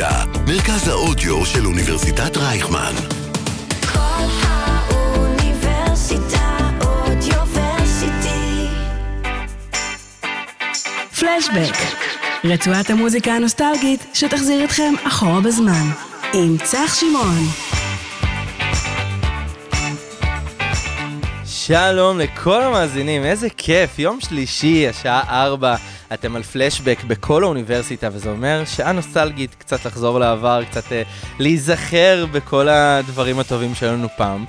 האוניברסיטה, מרכז האודיו של אוניברסיטת רייכמן. כל האוניברסיטה אודיוורסיטי. פלשבק, רצועת המוזיקה הנוסטלגית שתחזיר אתכם אחורה בזמן, עם צח שמעון. שלום לכל המאזינים, איזה כיף, יום שלישי, השעה 4, אתם על פלשבק בכל האוניברסיטה, וזה אומר שעה נוסטלגית, קצת לחזור לעבר, קצת אה, להיזכר בכל הדברים הטובים שהיו לנו פעם.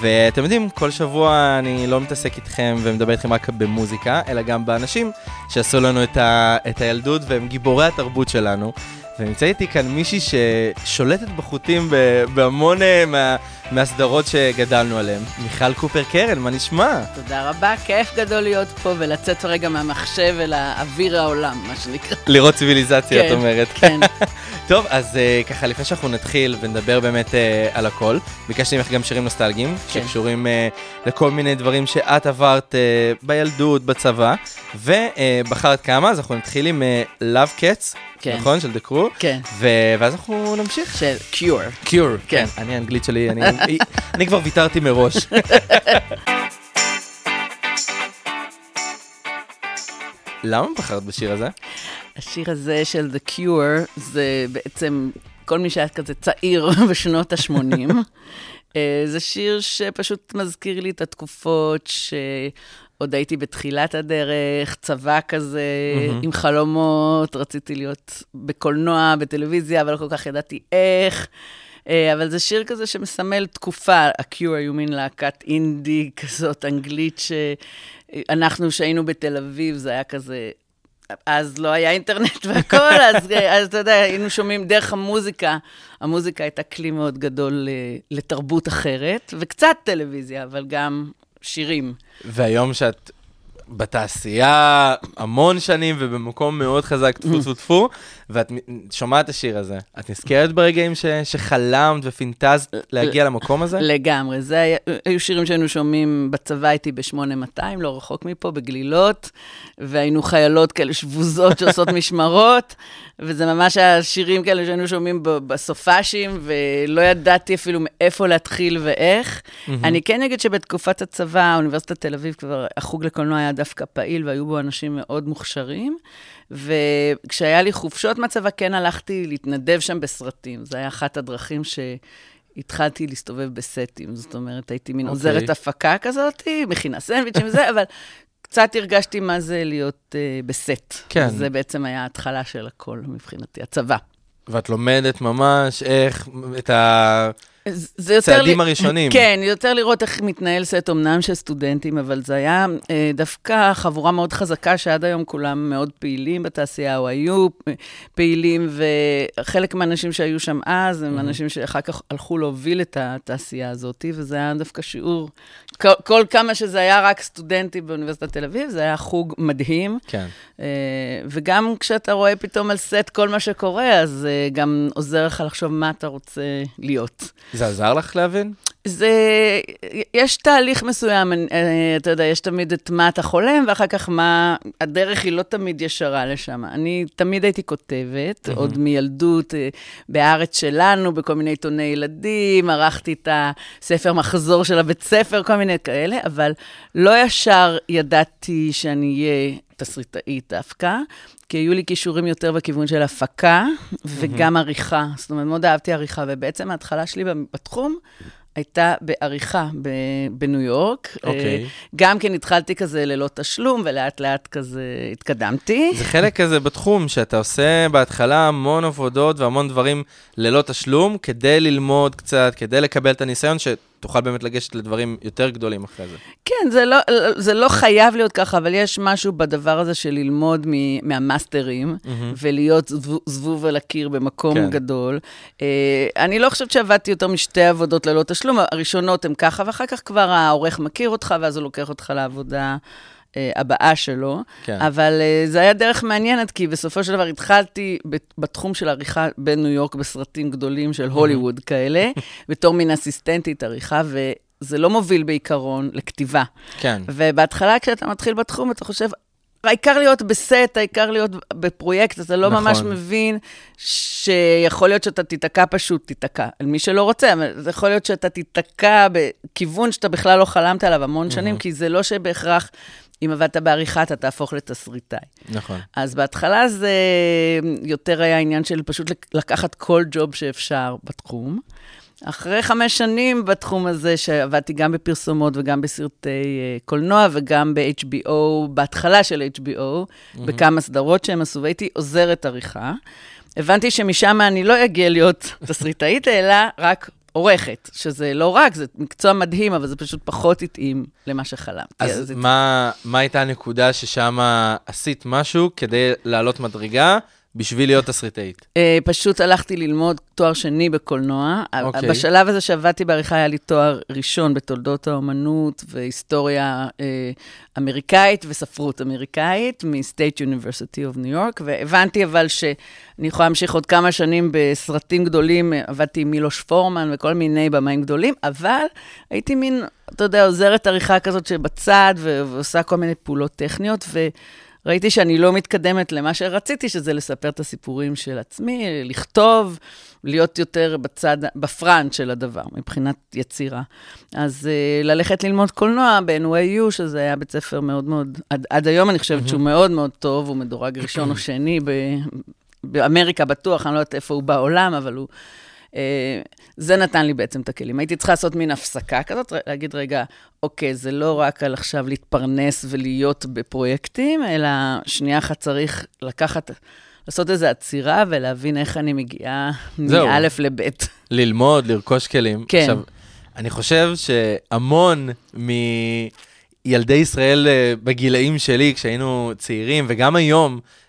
ואתם יודעים, כל שבוע אני לא מתעסק איתכם ומדבר איתכם רק במוזיקה, אלא גם באנשים שעשו לנו את, ה, את הילדות והם גיבורי התרבות שלנו. ונמצא איתי כאן מישהי ששולטת בחוטים בהמון אה, מה, מהסדרות שגדלנו עליהן. מיכל קופר קרן, מה נשמע? תודה רבה, כיף גדול להיות פה ולצאת רגע מהמחשב אל האוויר העולם, מה שנקרא. לראות ציוויליזציה, את כן, אומרת. כן. טוב, אז uh, ככה, לפני שאנחנו נתחיל ונדבר באמת uh, על הכל, ביקשתי ממך גם שירים נוסטלגיים, כן. שקשורים uh, לכל מיני דברים שאת עברת uh, בילדות, בצבא, ובחרת כמה, אז אנחנו נתחיל עם uh, Love Cats, כן. נכון? של The Crew, כן, ו- ואז אנחנו נמשיך. של קיור. קיור, כן. כן. אני, האנגלית שלי, אני, אני כבר ויתרתי מראש. למה בחרת בשיר הזה? השיר הזה של The Cure, זה בעצם כל מי שהיה כזה צעיר בשנות ה-80. זה שיר שפשוט מזכיר לי את התקופות שעוד הייתי בתחילת הדרך, צבא כזה, מהמם. עם חלומות, רציתי להיות בקולנוע, בטלוויזיה, אבל לא כל כך ידעתי איך. אה, אבל זה שיר כזה שמסמל תקופה, ה-Cure היו מין להקת אינדי כזאת, אנגלית, שאנחנו, שהיינו בתל אביב, זה היה כזה... אז לא היה אינטרנט והכל, אז, אז אתה יודע, היינו שומעים דרך המוזיקה. המוזיקה הייתה כלי מאוד גדול אה, לתרבות אחרת, וקצת טלוויזיה, אבל גם שירים. והיום שאת בתעשייה המון שנים ובמקום מאוד חזק, טפו טפו טפו, ואת שומעת את השיר הזה, את נזכרת ברגעים ש- שחלמת ופינטזת להגיע למקום הזה? לגמרי. זה היה, היו שירים שהיינו שומעים בצבא, הייתי ב-8200, לא רחוק מפה, בגלילות, והיינו חיילות כאלה שבוזות שעושות משמרות, וזה ממש היה שירים כאלה שהיינו שומעים בסופאשים, ולא ידעתי אפילו מאיפה להתחיל ואיך. אני כן אגיד שבתקופת הצבא, אוניברסיטת תל אביב, כבר החוג לקולנוע היה דווקא פעיל, והיו בו אנשים מאוד מוכשרים. וכשהיה לי חופשות מהצבא, כן הלכתי להתנדב שם בסרטים. זו הייתה אחת הדרכים שהתחלתי להסתובב בסטים. זאת אומרת, הייתי מין אוקיי. עוזרת הפקה כזאת, מכינה סנדוויצ'ים וזה, אבל קצת הרגשתי מה זה להיות uh, בסט. כן. זה בעצם היה ההתחלה של הכל מבחינתי, הצבא. ואת לומדת ממש איך, את ה... זה יותר צעדים לי- הראשונים. כן, יותר לראות איך מתנהל סט, אמנם של סטודנטים, אבל זה היה אה, דווקא חבורה מאוד חזקה, שעד היום כולם מאוד פעילים בתעשייה, או היו פעילים, וחלק מהאנשים שהיו שם אז, הם אנשים שאחר כך הלכו להוביל את התעשייה הזאת, וזה היה דווקא שיעור, כל, כל כמה שזה היה רק סטודנטים באוניברסיטת תל אביב, זה היה חוג מדהים. כן. אה, וגם כשאתה רואה פתאום על סט כל מה שקורה, אז אה, גם עוזר לך לחשוב מה אתה רוצה להיות. זה עזר לך להבין? זה, יש תהליך מסוים, אה, אתה יודע, יש תמיד את מה אתה חולם, ואחר כך מה, הדרך היא לא תמיד ישרה לשם. אני תמיד הייתי כותבת, עוד מילדות, אה, בארץ שלנו, בכל מיני עיתוני ילדים, ערכתי את הספר מחזור של הבית ספר, כל מיני כאלה, אבל לא ישר ידעתי שאני אהיה תסריטאית דווקא. כי היו לי כישורים יותר בכיוון של הפקה וגם עריכה. זאת אומרת, מאוד אהבתי עריכה, ובעצם ההתחלה שלי בתחום הייתה בעריכה ב- בניו יורק. אוקיי. אה, גם כן התחלתי כזה ללא תשלום, ולאט לאט כזה התקדמתי. זה חלק כזה בתחום, שאתה עושה בהתחלה המון עבודות והמון דברים ללא תשלום, כדי ללמוד קצת, כדי לקבל את הניסיון, שתוכל באמת לגשת לדברים יותר גדולים אחרי זה. כן, זה לא, זה לא חייב להיות ככה, אבל יש משהו בדבר הזה של ללמוד מ, מהמאסטרים, ולהיות זבוב, זבוב על הקיר במקום כן. כן. גדול. אה, אני לא חושבת שעבדתי יותר משתי עבודות ללא תשלום, הראשונות הן ככה, ואחר כך כבר העורך מכיר אותך, ואז הוא לוקח אותך לעבודה. אה, הבאה שלו, כן. אבל uh, זה היה דרך מעניינת, כי בסופו של דבר התחלתי בת- בתחום של עריכה בניו יורק בסרטים גדולים של הוליווד כאלה, בתור מין אסיסטנטית עריכה, וזה לא מוביל בעיקרון לכתיבה. כן. ובהתחלה, כשאתה מתחיל בתחום, אתה חושב, העיקר להיות בסט, העיקר להיות בפרויקט, אתה לא נכון. ממש מבין שיכול להיות שאתה תיתקע פשוט, תיתקע. מי שלא רוצה, אבל זה יכול להיות שאתה תיתקע בכיוון שאתה בכלל לא חלמת עליו המון שנים, כי זה לא שבהכרח, אם עבדת בעריכה, אתה תהפוך לתסריטאי. נכון. אז בהתחלה זה יותר היה עניין של פשוט לק- לקחת כל ג'וב שאפשר בתחום. אחרי חמש שנים בתחום הזה, שעבדתי גם בפרסומות וגם בסרטי אה, קולנוע וגם ב-HBO, בהתחלה של HBO, בכמה סדרות שהם עשו, והייתי עוזרת עריכה. הבנתי שמשם אני לא אגיע להיות תסריטאית, אלא רק עורכת, שזה לא רק, זה מקצוע מדהים, אבל זה פשוט פחות התאים למה שחלמתי. אז הת- מה, מה הייתה הנקודה ששם עשית משהו כדי לעלות מדרגה בשביל להיות תסריטאית? אה, פשוט הלכתי ללמוד תואר שני בקולנוע. אוקיי. בשלב הזה שעבדתי בעריכה היה לי תואר ראשון בתולדות האומנות והיסטוריה אה, אמריקאית וספרות אמריקאית מ-State University of New York, והבנתי אבל שאני יכולה להמשיך עוד כמה שנים בסרטים גדולים, עבדתי עם מילוש פורמן וכל מיני במאים גדולים, אבל הייתי מין, אתה יודע, עוזרת עריכה כזאת שבצד ועושה כל מיני פעולות טכניות, ו... ראיתי שאני לא מתקדמת למה שרציתי, שזה לספר את הסיפורים של עצמי, לכתוב, להיות יותר בצד, בפרנט של הדבר, מבחינת יצירה. אז uh, ללכת ללמוד קולנוע ב-NYU, שזה היה בית ספר מאוד מאוד, עד, עד היום אני חושבת שהוא מאוד מאוד טוב, הוא מדורג ראשון או שני ב, באמריקה בטוח, אני לא יודעת איפה הוא בעולם, אבל הוא... Uh, זה נתן לי בעצם את הכלים. הייתי צריכה לעשות מין הפסקה כזאת, להגיד, רגע, אוקיי, זה לא רק על עכשיו להתפרנס ולהיות בפרויקטים, אלא שנייה אחת צריך לקחת, לעשות איזו עצירה ולהבין איך אני מגיעה. מאלף לבית. ללמוד, לרכוש כלים. כן. עכשיו, אני חושב שהמון מילדי ישראל אה, בגילאים שלי, כשהיינו צעירים, וגם היום, אה,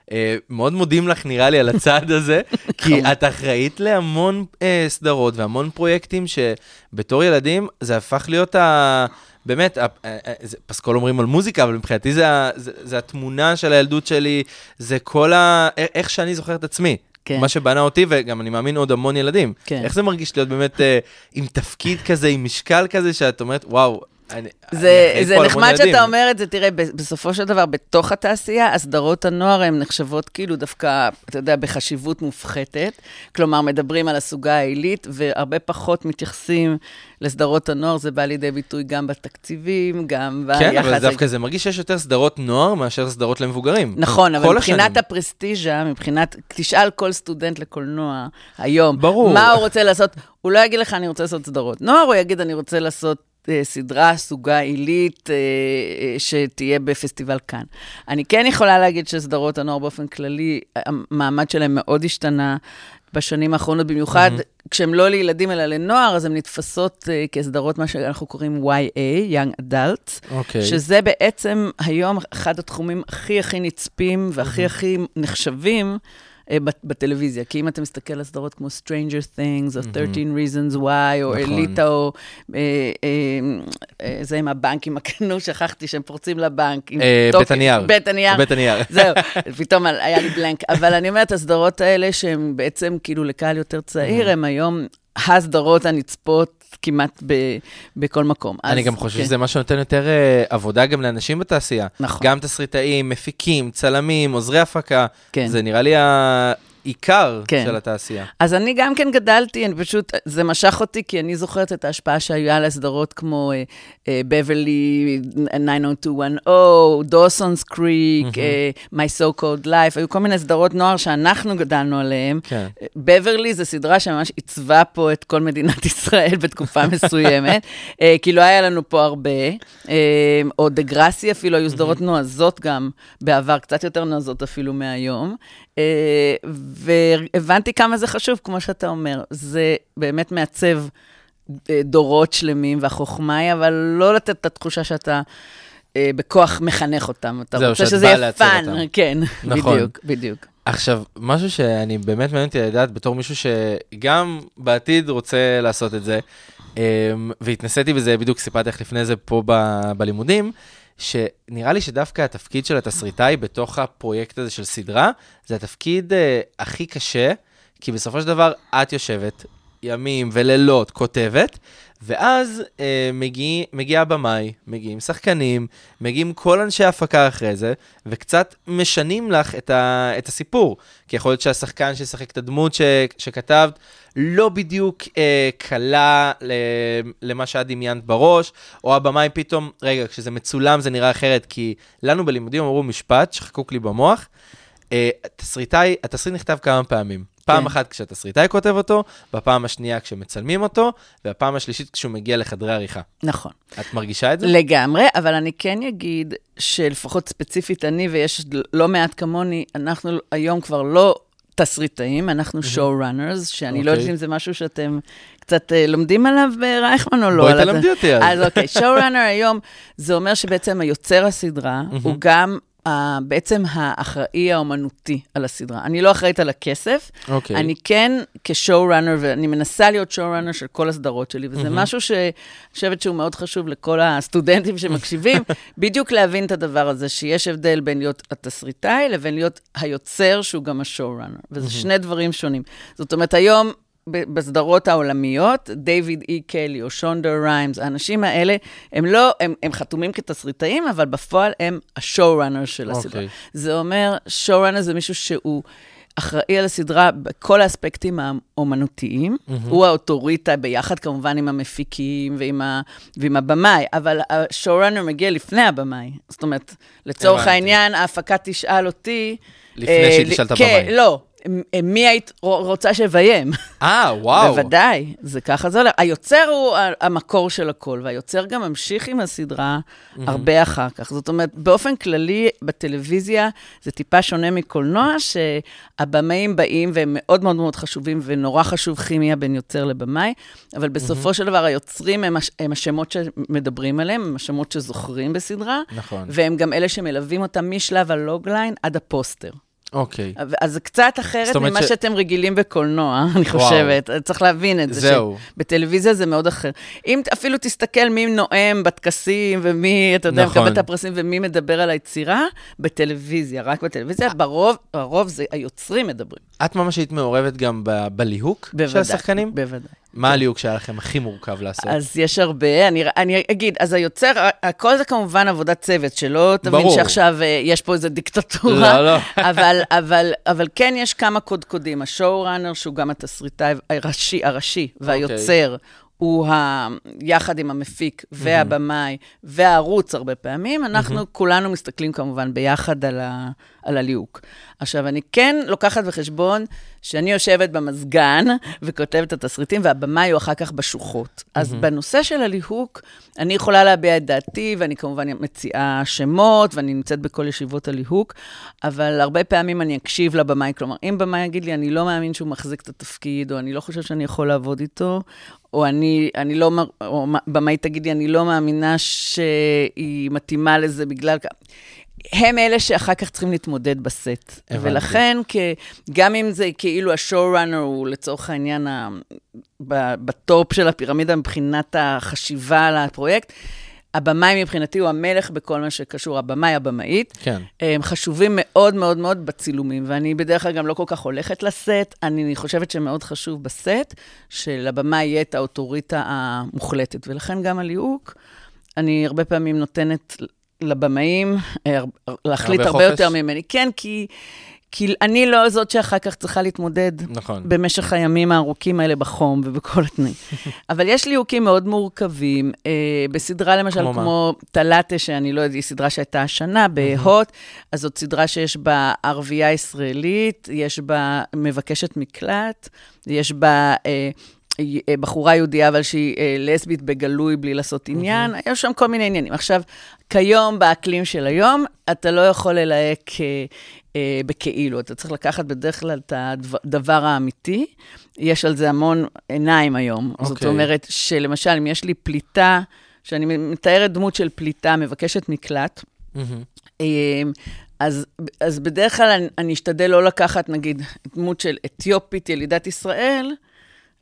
מאוד מודים לך, נראה לי, על הצעד הזה, כי את אחראית להמון אה, סדרות והמון פרויקטים שבתור ילדים זה הפך להיות ה... באמת, ה- ה- ה- זה- פסקול אומרים על מוזיקה, אבל מבחינתי זה, זה, זה התמונה של הילדות שלי, זה כל ה... איך שאני זוכר את עצמי. כן. מה שבנה אותי, וגם אני מאמין עוד המון ילדים. כן. איך זה מרגיש להיות באמת אה, עם תפקיד כזה, עם משקל כזה, שאת אומרת, וואו, אני... זה, אני זה נחמד המון ילדים." שאתה אומר את זה, תראה, בסופו של דבר, בתוך התעשייה, הסדרות הנוער הן נחשבות כאילו דווקא, אתה יודע, בחשיבות מופחתת. כלומר, מדברים על הסוגה העילית, והרבה פחות מתייחסים לסדרות הנוער, זה בא לידי ביטוי גם בתקציבים, גם ביחס... כן, אבל דווקא זה מרגיש שיש יותר סדרות נוער מאשר סדרות למבוגרים. נכון, אבל מבחינת השנים. הפרסטיז'ה, מבחינת, תשאל כל סטודנט לקולנוע היום, ברור. מה הוא רוצה לעשות, הוא לא יגיד לך, אני רוצה לעשות סדרות נוער, הוא יגיד, אני רוצה לעשות סדרה, סוגה עילית, אה, אה, שתהיה בפסטיבל כאן. אני כן יכולה להגיד שסדרות הנוער באופן כללי, המעמד שלהם מאוד השתנה. בשנים האחרונות, במיוחד mm-hmm. כשהם לא לילדים אלא לנוער, אז הן נתפסות uh, כסדרות, מה שאנחנו קוראים YA, Young Adults, אוקיי. שזה בעצם היום אחד התחומים הכי הכי נצפים והכי הכי נחשבים אה, בטלוויזיה. כי אם אתה מסתכל על סדרות כמו Stranger Things, או 13 Reasons Why, או נכון. אליטה, או אה, אה, אה, זה עם הבנקים, הקנו, שכחתי שהם פורצים לבנק. עם אה. בית הנייר. בית הנייר. בית הנייר. זהו, פתאום היה לי בלנק. אבל אני אומרת, הסדרות האלה, שהן בעצם כאילו לקהל יותר צעיר, הן היום הסדרות הנצפות כמעט ב, בכל מקום. אני אז, גם חושב כן. שזה מה שנותן יותר אה, עבודה גם לאנשים בתעשייה. נכון. גם תסריטאים, מפיקים, צלמים, עוזרי הפקה. כן. זה נראה לי העיקר כן. של התעשייה. אז אני גם כן גדלתי, אני פשוט, זה משך אותי, כי אני זוכרת את ההשפעה שהייתה לסדרות כמו בברלי 90210, דוסונס קריק, My So Called Life, היו כל מיני סדרות נוער שאנחנו גדלנו עליהן. כן. בברלי זו סדרה שממש עיצבה פה את כל מדינת ישראל בתקופה מסוימת, אה, כי לא היה לנו פה הרבה. אה, או דה גרסי אפילו, היו סדרות נועזות גם בעבר, קצת יותר נועזות אפילו מהיום. אה, והבנתי כמה זה חשוב, כמו שאתה אומר. זה באמת מעצב אה, דורות שלמים, והחוכמה היא, אבל לא לתת את התחושה שאתה... אה, בכוח מחנך אותם. אתה זהו, רוצה שאת שזה יהיה fun. כן, נכון. בדיוק, בדיוק. עכשיו, משהו שאני באמת מעניין אותי לדעת בתור מישהו שגם בעתיד רוצה לעשות את זה, אמ, והתנסיתי בזה, בדיוק סיפרתי לך לפני זה פה ב- בלימודים, שנראה לי שדווקא התפקיד של התסריטאי בתוך הפרויקט הזה של סדרה, זה התפקיד אה, הכי קשה, כי בסופו של דבר את יושבת ימים ולילות כותבת, ואז אה, מגיע, מגיע הבמאי, מגיעים שחקנים, מגיעים כל אנשי ההפקה אחרי זה, וקצת משנים לך את, ה, את הסיפור. כי יכול להיות שהשחקן שישחק את הדמות ש, שכתבת, לא בדיוק אה, קלה ל, למה שאת דמיינת בראש, או הבמאי פתאום, רגע, כשזה מצולם זה נראה אחרת, כי לנו בלימודים אמרו משפט שחקוק לי במוח, אה, תסריטאי, התסריט נכתב כמה פעמים. פעם כן. אחת כשהתסריטאי כותב אותו, בפעם השנייה כשמצלמים אותו, והפעם השלישית כשהוא מגיע לחדרי עריכה. נכון. את מרגישה את זה? לגמרי, אבל אני כן אגיד שלפחות ספציפית אני, ויש לא מעט כמוני, אנחנו היום כבר לא תסריטאים, אנחנו showrunners, שאני לא אוקיי. יודעת אם זה משהו שאתם קצת אה, לומדים עליו ברייכמן או לא. בואי תלמדי אותי אז. אז אוקיי, showrunner היום, זה אומר שבעצם היוצר הסדרה הוא גם... Uh, בעצם האחראי האומנותי על הסדרה. אני לא אחראית על הכסף, אוקיי. אני כן כשואו-ראנר, ואני מנסה להיות שואו-ראנר של כל הסדרות שלי, וזה משהו שאני חושבת שהוא מאוד חשוב לכל הסטודנטים שמקשיבים, בדיוק להבין את הדבר הזה, שיש הבדל בין להיות התסריטאי לבין להיות היוצר שהוא גם השואו-ראנר, וזה שני דברים שונים. זאת אומרת, היום... בסדרות העולמיות, דיוויד אי קלי או שונדר ריימס, האנשים האלה, הם לא, הם, הם חתומים כתסריטאים, אבל בפועל הם השואו-ראנר של הסדרה. אוקיי. זה אומר, שואו-ראנר זה מישהו שהוא אחראי על הסדרה בכל האספקטים האומנותיים. הוא האוטוריטה, ביחד כמובן עם המפיקים ועם, ה, ועם הבמאי, אבל השואו-ראנר מגיע לפני הבמאי. זאת אומרת, לצורך הבנתי. העניין, ההפקה תשאל אותי... לפני אה, שהיא ל- תשאל את כן, הבמאי. לא. מ- מי היית רוצה שיביים? אה, וואו. בוודאי, זה ככה זה הולך. היוצר הוא המקור של הכל, והיוצר גם ממשיך עם הסדרה הרבה אחר כך. זאת אומרת, באופן כללי, בטלוויזיה זה טיפה שונה מקולנוע, שהבמאים באים והם מאוד מאוד מאוד חשובים, ונורא חשוב כימיה בין יוצר לבמאי, אבל בסופו של דבר היוצרים הם, הש- הם השמות שמדברים עליהם, הם השמות שזוכרים בסדרה, נכון. והם גם אלה שמלווים אותם משלב הלוגליין עד הפוסטר. אוקיי. אז זה קצת אחרת ממה ש- שאתם רגילים בקולנוע, אני חושבת. צריך להבין את זה. זהו. בטלוויזיה זה מאוד אחר. אם אפילו תסתכל מי נואם בטקסים, ומי, אתה יודע, נכון. מקבל את הפרסים, ומי מדבר על היצירה, בטלוויזיה, רק בטלוויזיה, ברוב, הרוב זה היוצרים מדברים. את ממש היית מעורבת גם ב- בליהוק של בוודאי. השחקנים? בוודאי. מה הליהוק שהיה לכם הכי מורכב לעשות? אז יש הרבה, אני, אני אגיד, אז היוצר, הכל זה כמובן עבודת צוות, שלא תבין ברור. שעכשיו אה, יש פה איזו דיקטטורה. לא, לא. אבל, אבל, אבל כן יש כמה קודקודים. השואו-ראנר, שהוא גם התסריטאי הראשי, הראשי אוקיי. והיוצר, הוא ה... יחד עם המפיק והבמאי והערוץ הרבה פעמים, אנחנו כולנו מסתכלים כמובן ביחד על, ה... על הליהוק. עכשיו, אני כן לוקחת בחשבון שאני יושבת במזגן וכותבת את התסריטים, והבמאי הוא אחר כך בשוחות. אז בנושא של הליהוק, אני יכולה להביע את דעתי, ואני כמובן מציעה שמות, ואני נמצאת בכל ישיבות הליהוק, אבל הרבה פעמים אני אקשיב לבמאי. כלומר, אם במאי יגיד לי, אני לא מאמין שהוא מחזיק את התפקיד, או אני לא חושב שאני יכול לעבוד איתו, או אני, אני לא, או במאי תגיד לי, אני לא מאמינה שהיא מתאימה לזה בגלל... כ-" הם אלה שאחר כך צריכים להתמודד בסט. הבנתי. ולכן, כ, גם אם זה כאילו ה showrunner הוא לצורך העניין ה, ב, ב top של הפירמידה מבחינת החשיבה על הפרויקט, הבמאי מבחינתי הוא המלך בכל מה שקשור, הבמאי, הבמאית. כן. הם חשובים מאוד מאוד מאוד בצילומים, ואני בדרך כלל גם לא כל כך הולכת לסט. אני חושבת שמאוד חשוב בסט, שלבמאי יהיה את האוטוריטה המוחלטת, ולכן גם הליהוק, אני הרבה פעמים נותנת לבמאים אה, להחליט הרבה הרבה? יותר ממני. כן, כי, כי אני לא זאת שאחר כך צריכה להתמודד נכון. במשך הימים הארוכים האלה בחום ובכל התנאים. אבל יש ליהוקים מאוד מורכבים. אה, בסדרה למשל, כמו כמו, טלטה, שאני לא יודעת, היא סדרה שהייתה השנה בהוט, אז זאת סדרה שיש בה ערבייה ישראלית, יש בה מבקשת מקלט, יש בה... אה, בחורה יהודייה, אבל שהיא אה, לסבית בגלוי בלי לעשות עניין, היו שם כל מיני עניינים. עכשיו, כיום, באקלים של היום, אתה לא יכול ללהק אה, אה, בכאילו, אתה צריך לקחת בדרך כלל את הדבר האמיתי. יש על זה המון עיניים היום. זאת אוקיי. אומרת, שלמשל, אם יש לי פליטה, שאני מתארת דמות של פליטה, מבקשת מקלט, מהמם. אמ, אז, אז בדרך כלל אני, אני אשתדל לא לקחת, נגיד, דמות של אתיופית, ילידת ישראל,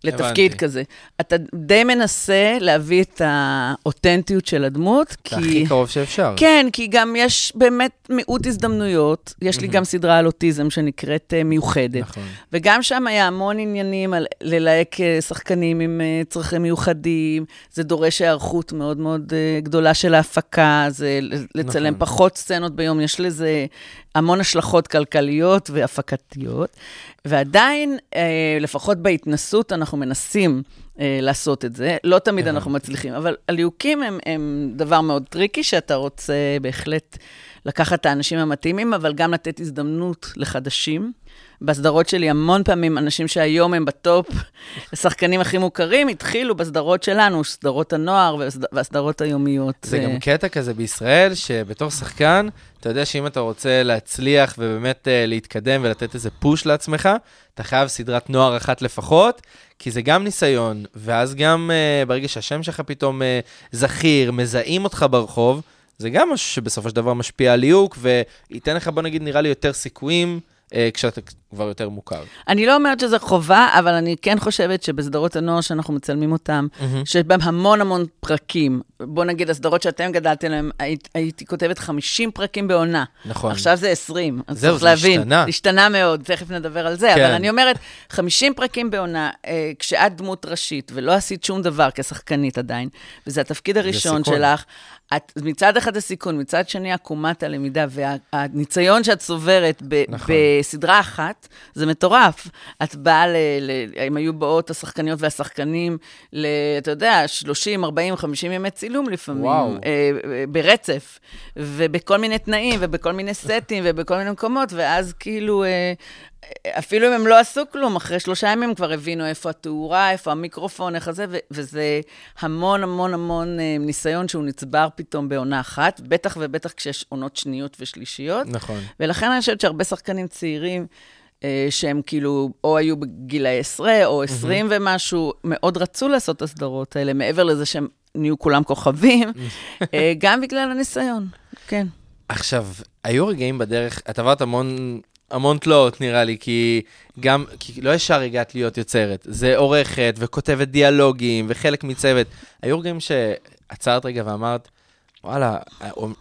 לתפקיד הבנתי. כזה. אתה די מנסה להביא את האותנטיות של הדמות, זה כי... הכי קרוב שאפשר. כן, כי גם יש באמת מיעוט הזדמנויות. יש לי גם סדרה על אוטיזם שנקראת אה, מיוחדת. נכון. וגם שם היה המון עניינים על ללהק אה, שחקנים עם אה, צרכים מיוחדים, זה דורש היערכות מאוד מאוד גדולה של ההפקה, זה לצלם נכון. פחות סצנות ביום, יש לזה המון השלכות כלכליות והפקתיות, ועדיין, אה, לפחות בהתנסות, אנחנו מנסים אה, לעשות את זה. לא תמיד אנחנו מצליחים, אבל הליהוקים הם, הם דבר מאוד טריקי, שאתה רוצה בהחלט לקחת את האנשים המתאימים, אבל גם לתת הזדמנות לחדשים. בסדרות שלי המון פעמים אנשים שהיום הם ב top, השחקנים הכי מוכרים, התחילו בסדרות שלנו, סדרות הנוער והסד- והסדרות היומיות. זה אה, גם קטע כזה בישראל, שבתור שחקן, אתה יודע שאם אתה רוצה להצליח ובאמת uh, להתקדם ולתת איזה פוש לעצמך, אתה חייב סדרת נוער אחת לפחות, כי זה גם ניסיון, ואז גם uh, ברגע שהשם שלך פתאום uh, זכיר, מזהים אותך ברחוב, זה גם משהו שבסופו של דבר משפיע על ליהוק, וייתן לך, בוא נגיד, נראה לי יותר סיכויים כשאתה כבר יותר מוכר. אני לא אומרת שזה חובה, אבל אני כן חושבת שבסדרות הנוער שאנחנו מצלמים אותם, שיש בהם המון המון פרקים, בוא נגיד, הסדרות שאתם גדלתם עליהן, היית, הייתי כותבת 50 פרקים בעונה. נכון. עכשיו זה 20, אז זהו, צריך זה להבין. השתנה. זה השתנה מאוד, תכף נדבר על זה, כן. אבל אני אומרת, 50 פרקים בעונה, אה, כשאת דמות ראשית, ולא עשית שום דבר כשחקנית עדיין, וזה התפקיד הראשון. שלך, את, מצד אחד הסיכון, מצד שני עקומת הלמידה והניסיון שאת צוברת ב, נכון. בסדרה אחת, זה מטורף. את באה, ל, ל, הם היו באות השחקניות והשחקנים, ל, אתה יודע, 30, 40, 50 ימי צילום לפעמים, וואו. אה, אה, ברצף, ובכל מיני תנאים, ובכל מיני סטים, ובכל מיני מקומות, ואז כאילו... אה, אפילו אם הם לא עשו כלום, אחרי שלושה ימים הם כבר הבינו איפה התאורה, איפה המיקרופון, איך זה, וזה המון המון המון אה, ניסיון שהוא נצבר פתאום בעונה אחת, בטח ובטח כשיש עונות שניות ושלישיות. נכון. ולכן אני חושבת שהרבה שחקנים צעירים, אה, שהם כאילו, או היו בגילאי עשרה, או עשרים ומשהו, מאוד רצו לעשות את הסדרות האלה, מעבר לזה שהם נהיו כולם כוכבים, אה, גם בגלל הניסיון, כן. עכשיו, היו רגעים בדרך, את עברת המון, המון תלאות נראה לי, כי גם, כי לא ישר הגעת להיות יוצרת. זה עורכת וכותבת דיאלוגים וחלק מצוות. היו רגעים שעצרת רגע ואמרת, וואלה,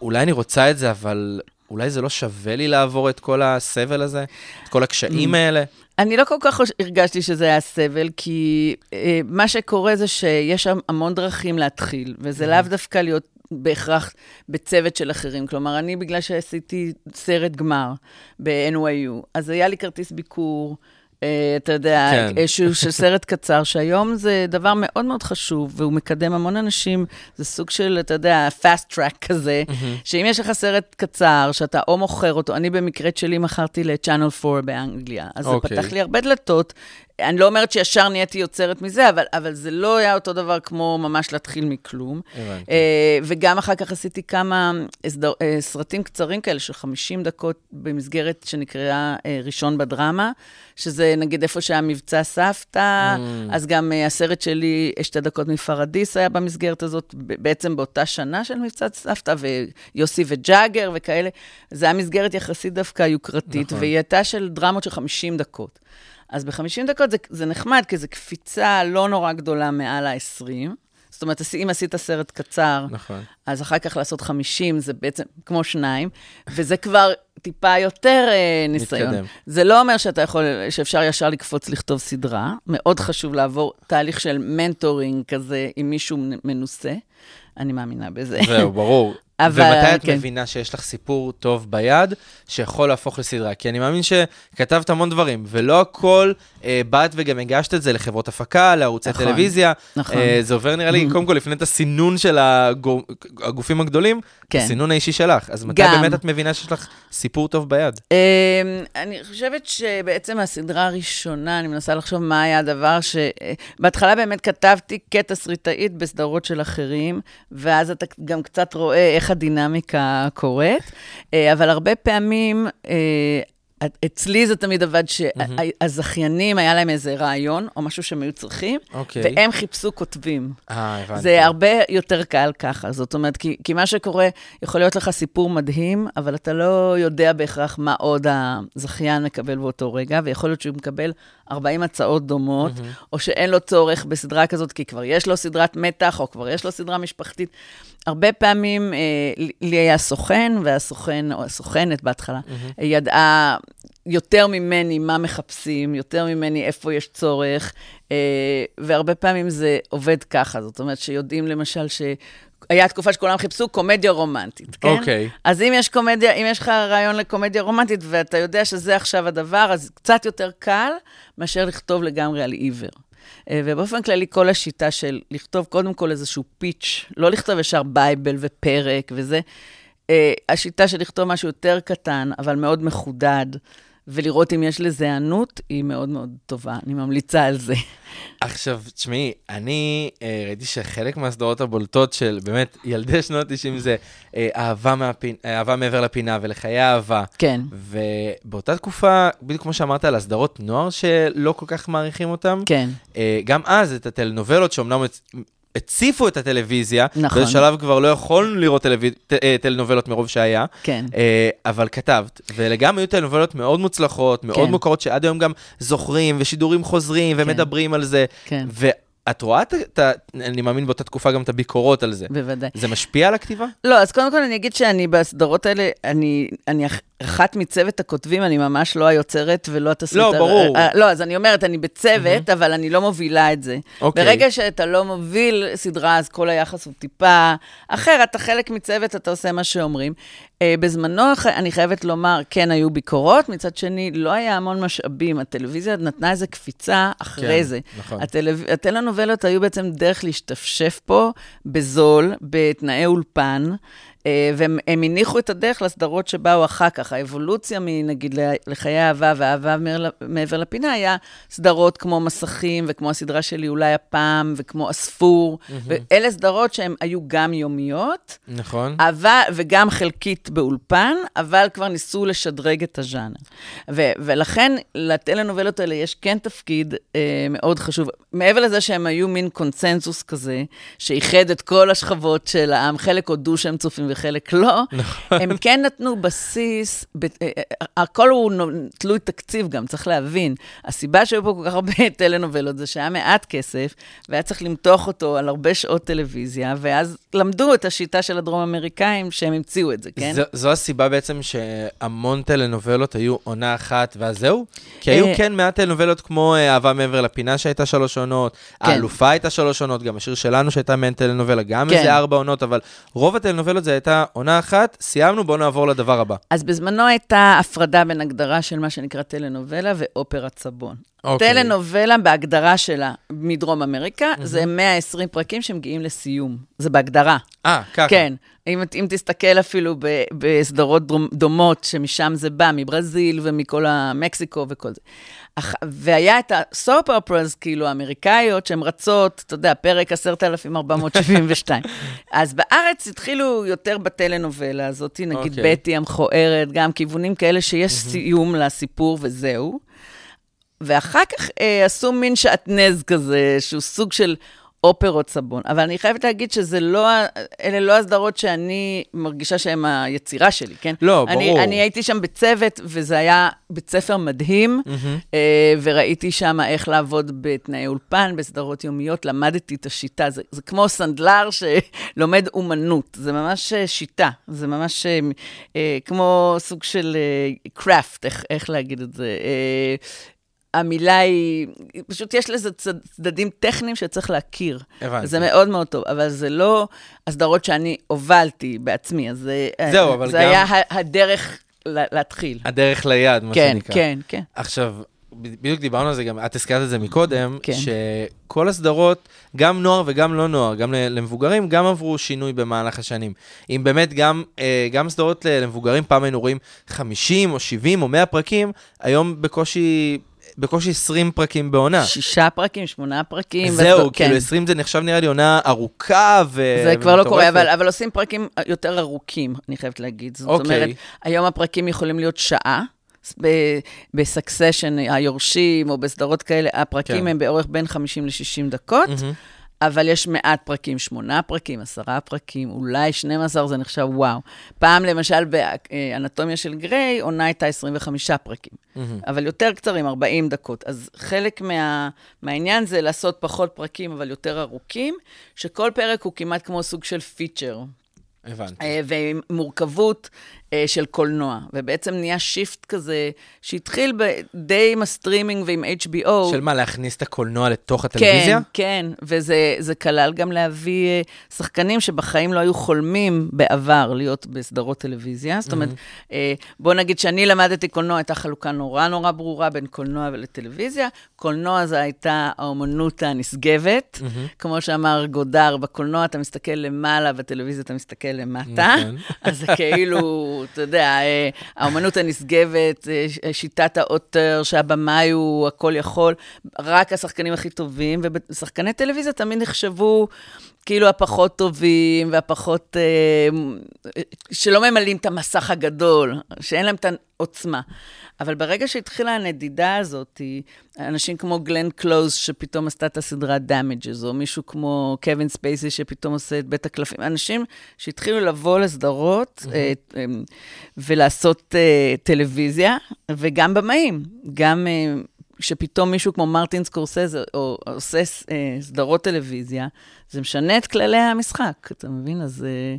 אולי אני רוצה את זה, אבל אולי זה לא שווה לי לעבור את כל הסבל הזה, את כל הקשיים האלה. אני לא כל כך הרגשתי שזה היה סבל, כי אה, מה שקורה זה שיש שם המון דרכים להתחיל, וזה לאו דווקא להיות בהכרח בצוות של אחרים. כלומר, אני, בגלל שעשיתי סרט גמר ב-NYU, אז היה לי כרטיס ביקור. אה, אתה יודע, כן. כן. שהוא של סרט קצר, שהיום זה דבר מאוד מאוד חשוב, והוא מקדם המון אנשים, זה סוג של, אתה יודע, fast track כזה, שאם יש לך סרט קצר, שאתה או מוכר אותו, אני במקרה שלי מכרתי ל-Channel 4 באנגליה, אז זה אוקיי. פתח לי הרבה דלתות. אני לא אומרת שישר נהייתי יוצרת מזה, אבל, אבל זה לא היה אותו דבר כמו ממש להתחיל מכלום. הבנתי. אה, וגם אחר כך עשיתי כמה הסדר, אה, סרטים קצרים כאלה של 50 דקות במסגרת שנקראה אה, ראשון בדרמה, שזה נגיד איפה שהיה מבצע סבתא, Mm. אז גם אה, הסרט שלי, שתי דקות מפרדיס היה במסגרת הזאת, בעצם באותה שנה של מבצע סבתא, ויוסי וג'אגר וכאלה. זה היה מסגרת יחסית דווקא יוקרתית, נכון. והיא הייתה של דרמות של 50 דקות. אז ב-50 דקות זה, זה נחמד, כי זו קפיצה לא נורא גדולה מעל ה-20. זאת אומרת, אם עשית סרט קצר, נכון. אז אחר כך לעשות 50 זה בעצם כמו שניים, וזה כבר טיפה יותר אה, ניסיון. מתקדם. זה לא אומר שאתה יכול, שאפשר ישר לקפוץ לכתוב סדרה. מאוד חשוב לעבור תהליך של מנטורינג כזה עם מישהו מנוסה. אני מאמינה בזה. זהו, ברור. אבל, ומתי את כן. מבינה שיש לך סיפור טוב ביד, שיכול להפוך לסדרה? כי אני מאמין שכתבת המון דברים, ולא הכל, אה, באת וגם הגשת את זה לחברות הפקה, לערוצי נכון, טלוויזיה. נכון. אה, זה עובר נראה לי, קודם כל, לפני את הסינון של הגו- הגופים הגדולים, כן. הסינון האישי שלך. אז מתי גם. באמת את מבינה שיש לך סיפור טוב ביד? אמ, אני חושבת שבעצם הסדרה הראשונה, אני מנסה לחשוב מה היה הדבר ש... בהתחלה באמת כתבתי כתסריטאית בסדרות של אחרים, ואז אתה גם קצת רואה איך הדינמיקה קורית, אה, אבל הרבה פעמים... אה, אצלי זה תמיד עבד שהזכיינים, היה להם איזה רעיון או משהו שהם היו צריכים, אוקיי. והם חיפשו כותבים. אה, הבנתי. זה הרבה יותר קל ככה. זאת אומרת, כי, כי מה שקורה, יכול להיות לך סיפור מדהים, אבל אתה לא יודע בהכרח מה עוד הזכיין מקבל באותו רגע, ויכול להיות שהוא מקבל 40 הצעות דומות, mm-hmm. או שאין לו צורך בסדרה כזאת, כי כבר יש לו סדרת מתח, או כבר יש לו סדרה משפחתית. הרבה פעמים, אה, לי היה סוכן, והסוכן, או הסוכנת בהתחלה, mm-hmm. ידעה יותר ממני מה מחפשים, יותר ממני איפה יש צורך, אה, והרבה פעמים זה עובד ככה. זאת אומרת, שיודעים למשל ש... היה תקופה שכולם חיפשו קומדיה רומנטית, כן? אוקיי. אז אם יש קומדיה, אם יש לך רעיון לקומדיה רומנטית ואתה יודע שזה עכשיו הדבר, אז קצת יותר קל מאשר לכתוב לגמרי על עיוור. אה, ובאופן כללי, כל השיטה של לכתוב קודם כל איזשהו פיץ', לא לכתוב ישר בייבל ופרק וזה, אה, השיטה של לכתוב משהו יותר קטן, אבל מאוד מחודד, ולראות אם יש לזה היענות, היא מאוד מאוד טובה. אני ממליצה על זה. עכשיו, תשמעי, אני אה, ראיתי שחלק מהסדרות הבולטות של באמת ילדי שנות 90 זה אה, אהבה, מהפין, אה, אהבה מעבר לפינה ולחיי אהבה. כן. ובאותה תקופה, בדיוק כמו שאמרת על הסדרות נוער שלא כל כך מעריכים אותם, כן. אה, גם אז את הטלנובלות שאומנם הציפו את הטלוויזיה, נכון. באיזה שלב כבר לא יכולנו לראות טלוויז... ט- אה, טלנובלות מרוב שהיה, כן. אה, אבל כתבת, ואלה גם היו טלנובלות מאוד מוצלחות, מאוד כן. מוכרות, שעד היום גם זוכרים, ושידורים חוזרים, ומדברים על זה. כן. רואה, את ה- את ה- אני מאמין באותה תקופה גם את הביקורות על זה. בוודאי. זה משפיע על הכתיבה? לא, אז קודם כל אני אגיד שאני בסדרות האלה, אני, אני אחת מצוות הכותבים, אני ממש לא היוצרת ולא התסריטאית. לא, ברור. אה, לא, אז אני אומרת, אני בצוות, אבל אני לא מובילה את זה. אוקיי. ברגע שאתה לא מוביל סדרה, אז כל היחס הוא טיפה אחר, אתה חלק מצוות, אתה עושה מה שאומרים. אה, בזמנו, אני חייבת לומר, כן, היו ביקורות, מצד שני, לא היה המון משאבים. הטלוויזיה נתנה איזו קפיצה אחרי כן, זה. נכון. הטלו... הטלנובלות היו בעצם דרך להשתפשף פה בזול, בתנאי אולפן, והם הם הניחו את הדרך לסדרות שבאו אחר כך. האבולוציה מנגיד ל- לחיי אהבה ואהבה מעבר- לפינה היה סדרות כמו מסכים, וכמו הסדרה שלי אולי הפעם, וכמו אספור, ואלה סדרות שהן היו גם יומיות, נכון. אבל, וגם חלקית באולפן, אבל כבר ניסו לשדרג את הז'אנר. ו- ולכן לטלנובלות האלה יש כן תפקיד אה, מאוד חשוב. מעבר לזה שהם היו מין קונצנזוס כזה, שאיחד את כל השכבות של העם, חלק הודו שהם צופים וחלק לא, הם כן נתנו בסיס, ב- אה, אה, הכל הוא תלוי תקציב גם, צריך להבין. הסיבה שהיו פה כל כך הרבה טלנובלות זה שהיה מעט כסף, והיה צריך למתוח אותו על הרבה שעות טלוויזיה, ואז למדו את השיטה של הדרום-אמריקאים שהם המציאו את זה, כן? זו, זו הסיבה בעצם שהמון טלנובלות היו עונה אחת, ואז זהו? כי היו אה, כן מעט טלנובלות כמו אה, אהבה מעבר לפינה שהייתה שלוש עונות, כן. האלופה הייתה שלוש עונות, גם השיר שלנו שהייתה מעין טלנובלה, גם כן. איזה ארבע עונות, אבל רוב הטלנובלות זה הייתה עונה אחת, סיימנו, בואו נעבור לדבר הבא. אז בזמנו הייתה הפרדה בין הגדרה של מה שנקרא טלנובלה ואופרת סבון. אוקיי. טלנובלה בהגדרה שלה מדרום אמריקה, זה 120 פרקים שמגיעים לסיום. זה בהגדרה. אה, ככה. כן. אם, אם תסתכל אפילו ב, בסדרות דרום, דומות, שמשם זה בא, מברזיל ומכל המקסיקו וכל זה. אח, והיה את הסופ אופרס, כאילו, האמריקאיות, שהן רצות, אתה יודע, פרק 10,472. אז בארץ התחילו יותר בטלנובלה הזאת, נגיד אוקיי. בטי המכוערת, גם כיוונים כאלה שיש סיום לסיפור וזהו. ואחר כך אה, עשו מין שעטנז כזה, שהוא סוג של אופרות סבון. אבל אני חייבת להגיד שזה לא, אלה לא הסדרות שאני מרגישה שהן היצירה שלי, כן? לא, אני, ברור. אני הייתי שם בצוות, וזה היה בית ספר מדהים, אה, וראיתי שם איך לעבוד בתנאי אולפן, בסדרות יומיות, למדתי את השיטה. זה, זה כמו סנדלר שלומד אומנות, זה ממש אה, שיטה, זה ממש אה, כמו סוג של קראפט, איך, איך להגיד את זה. אה, המילה היא, פשוט יש לזה צד- צדדים טכניים שצריך להכיר. הבנתי. זה מאוד מאוד טוב, אבל זה לא הסדרות שאני הובלתי בעצמי, אז זה, זהו, אבל זה גם- היה הדרך לה- להתחיל. הדרך ליד, מה כן, שנקרא. כן, כן. עכשיו, ב- בדיוק דיברנו על זה, גם את הזכרת את זה מקודם, כן. שכל הסדרות, גם נוער וגם לא נוער, גם למבוגרים, גם עברו שינוי במהלך השנים. אם באמת גם, אה, גם סדרות למבוגרים, פעם היינו רואים 50 או 70 או 100 פרקים, היום בקושי, בקושי 20 פרקים בעונה. שישה פרקים, שמונה פרקים. זהו, וסדור- כאילו כן. 20 זה נחשב נראה לי עונה ארוכה ו... זה כבר לא קורה. אבל, אבל עושים פרקים יותר ארוכים, אני חייבת להגיד. זאת אוקיי. אומרת, היום הפרקים יכולים להיות שעה, בסקסשן, היורשים, או בסדרות כאלה, הפרקים כן. הם באורך בין 50 ל-60 דקות. מהמם. אבל יש מעט פרקים, שמונה פרקים, עשרה פרקים, אולי 12, זה נחשב וואו. פעם, למשל, באנטומיה של גריי, עונה הייתה 25 פרקים. אבל יותר קצרים, 40 דקות. אז חלק מה, מהעניין זה לעשות פחות פרקים, אבל יותר ארוכים, שכל פרק הוא כמעט כמו סוג של feature. הבנתי. אה, ומורכבות של קולנוע. ובעצם נהיה shift כזה, שהתחיל ב- די עם הסטרימינג ועם HBO. של מה, להכניס את הקולנוע לתוך הטלוויזיה? כן, כן, וזה זה כלל גם להביא אה, שחקנים שבחיים לא היו חולמים בעבר להיות בסדרות טלוויזיה. זאת אומרת, אה, בוא נגיד שאני למדתי קולנוע, הייתה חלוקה נורא נורא ברורה בין קולנוע ולטלוויזיה. קולנוע זה הייתה האומנות הנשגבת. כמו שאמר גודר, בקולנוע אתה מסתכל למעלה, בטלוויזיה אתה מסתכל למטה. נכון. אז זה כאילו, אתה יודע, אה, האומנות הנשגבת, אה, ש- שיטת האוטר, שהבמאי הוא הכל יכול, רק השחקנים הכי טובים, ושחקני טלוויזיה תמיד נחשבו כאילו הפחות טובים והפחות, אה, שלא ממלאים את המסך הגדול, שאין להם את העוצמה. אבל ברגע שהתחילה הנדידה הזאת, אנשים כמו גלן קלוז, שפתאום עשתה את הסדרה Damages, או מישהו כמו קווין ספייסי, שפתאום עושה את בית הקלפים, אנשים שהתחילו לבוא לסדרות אה, אה, ולעשות אה, טלוויזיה, וגם במאים, גם... אה, שפתאום מישהו כמו מרטין סקורסזה או עושה אה, סדרות טלוויזיה, זה משנה את כללי המשחק, אתה מבין? אז אה,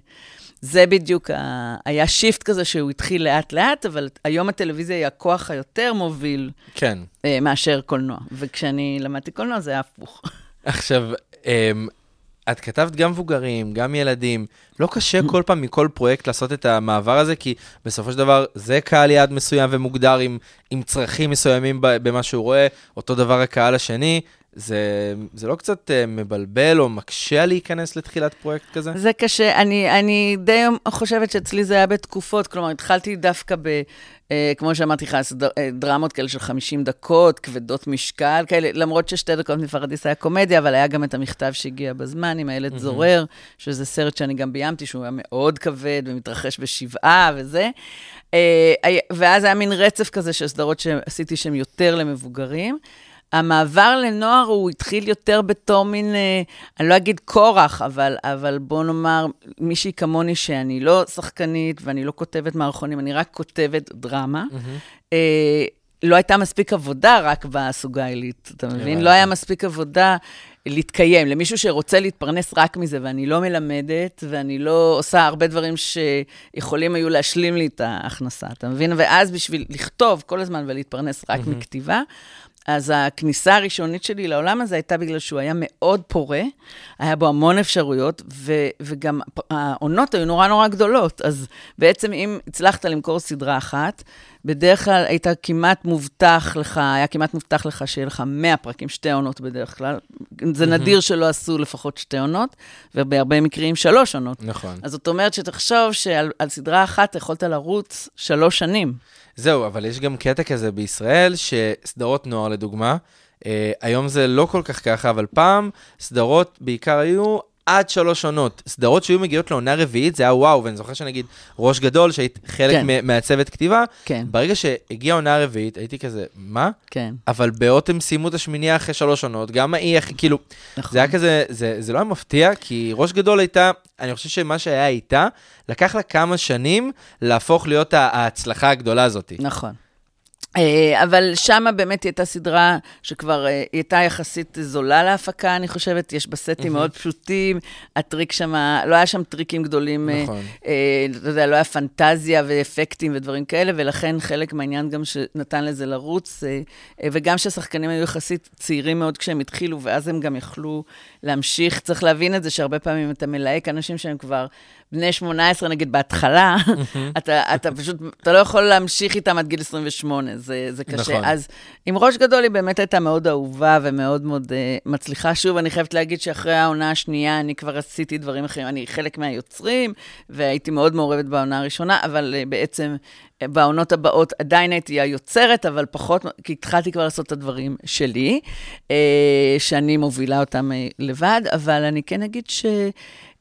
זה בדיוק, ה... היה shift כזה שהוא התחיל לאט-לאט, אבל היום הטלוויזיה היא הכוח היותר מוביל כן. אה, מאשר קולנוע. וכשאני למדתי קולנוע זה היה הפוך. עכשיו, אמ, את כתבת גם מבוגרים, גם ילדים. לא קשה כל פעם מכל פרויקט לעשות את המעבר הזה, כי בסופו של דבר זה קהל יעד מסוים ומוגדר עם, עם צרכים מסוימים במה שהוא רואה, אותו דבר הקהל השני. זה, זה לא קצת אה, מבלבל או מקשה להיכנס לתחילת פרויקט כזה? זה קשה, אני, אני די חושבת שאצלי זה היה בתקופות, כלומר, התחלתי דווקא ב... אה, כמו שאמרתי לך, אה, דרמות כאלה של 50 דקות, כבדות משקל, כאלה, למרות ששתי דקות מפרדיס היה קומדיה, אבל היה גם את המכתב שהגיע בזמן עם הילד זורר, שזה סרט שאני גם ביימתי, שהוא היה מאוד כבד ומתרחש בשבעה וזה. אה, ואז היה מין רצף כזה של סדרות שעשיתי שהן יותר למבוגרים. המעבר לנוער הוא התחיל יותר בתור מין, אה, אני לא אגיד כורח, אבל, אבל בוא נאמר, מישהי כמוני שאני לא שחקנית ואני לא כותבת מערכונים, אני רק כותבת דרמה. אה, לא הייתה מספיק עבודה רק בסוגה העילית, אתה מבין? לא היה מספיק עבודה להתקיים. למישהו שרוצה להתפרנס רק מזה, ואני לא מלמדת, ואני לא עושה הרבה דברים שיכולים היו להשלים לי את ההכנסה, אתה מבין? ואז בשביל לכתוב כל הזמן ולהתפרנס רק מכתיבה, אז הכניסה הראשונית שלי לעולם הזה הייתה בגלל שהוא היה מאוד פורה, היה בו המון אפשרויות, ו- וגם העונות היו נורא נורא גדולות. אז בעצם אם הצלחת למכור סדרה אחת, בדרך כלל היית כמעט מובטח לך, היה כמעט מובטח לך שיהיה לך 100 פרקים, שתי עונות בדרך כלל. זה נדיר שלא עשו לפחות שתי עונות, ובהרבה מקרים שלוש עונות. נכון. אז זאת אומרת שתחשוב שעל על סדרה אחת יכולת לרוץ שלוש שנים. זהו, אבל יש גם קטע כזה בישראל, שסדרות נוער לדוגמה, אה, היום זה לא כל כך ככה, אבל פעם סדרות בעיקר היו עד שלוש עונות. סדרות שהיו מגיעות לעונה רביעית, זה היה וואו, ואני זוכר שנגיד ראש גדול, שהיית חלק כן. מהצוות כתיבה, כן. ברגע שהגיעה העונה הרביעית, הייתי כזה, מה? כן. אבל באות הם סיימו את השמינייה אחרי שלוש עונות, גם האי, כאילו, נכון. זה היה כזה, זה, זה לא היה מפתיע, כי ראש גדול הייתה, אני חושב שמה שהיה איתה, לקח לה כמה שנים להפוך להיות ההצלחה הגדולה הזאת. נכון. אה, אבל שמה באמת היא הייתה סדרה שכבר אה, היא הייתה יחסית זולה להפקה, אני חושבת, יש בה סטים מאוד פשוטים, הטריק שמה, לא היה שם טריקים גדולים, אה, נכון. אתה יודע, לא היה פנטזיה ואפקטים ודברים כאלה, ולכן חלק מהעניין גם שנתן לזה לרוץ, וגם שהשחקנים היו יחסית צעירים מאוד כשהם התחילו, ואז הם גם יכלו להמשיך. צריך להבין את זה שהרבה פעמים אתה מלהק אנשים שהם כבר בני 18, נגיד, בהתחלה, אתה, אתה פשוט, אתה לא יכול להמשיך איתם עד גיל 28, זה, זה קשה. נכון. אז עם ראש גדול היא באמת הייתה מאוד אהובה ומאוד מאוד uh, מצליחה. שוב, אני חייבת להגיד שאחרי העונה השנייה אני כבר עשיתי דברים אחרים. אני חלק מהיוצרים, והייתי מאוד מעורבת בעונה הראשונה, אבל uh, בעצם uh, בעונות הבאות עדיין הייתי היוצרת, אבל פחות, כי התחלתי כבר לעשות את הדברים שלי, uh, שאני מובילה אותם uh, לבד, אבל אני כן אגיד ש...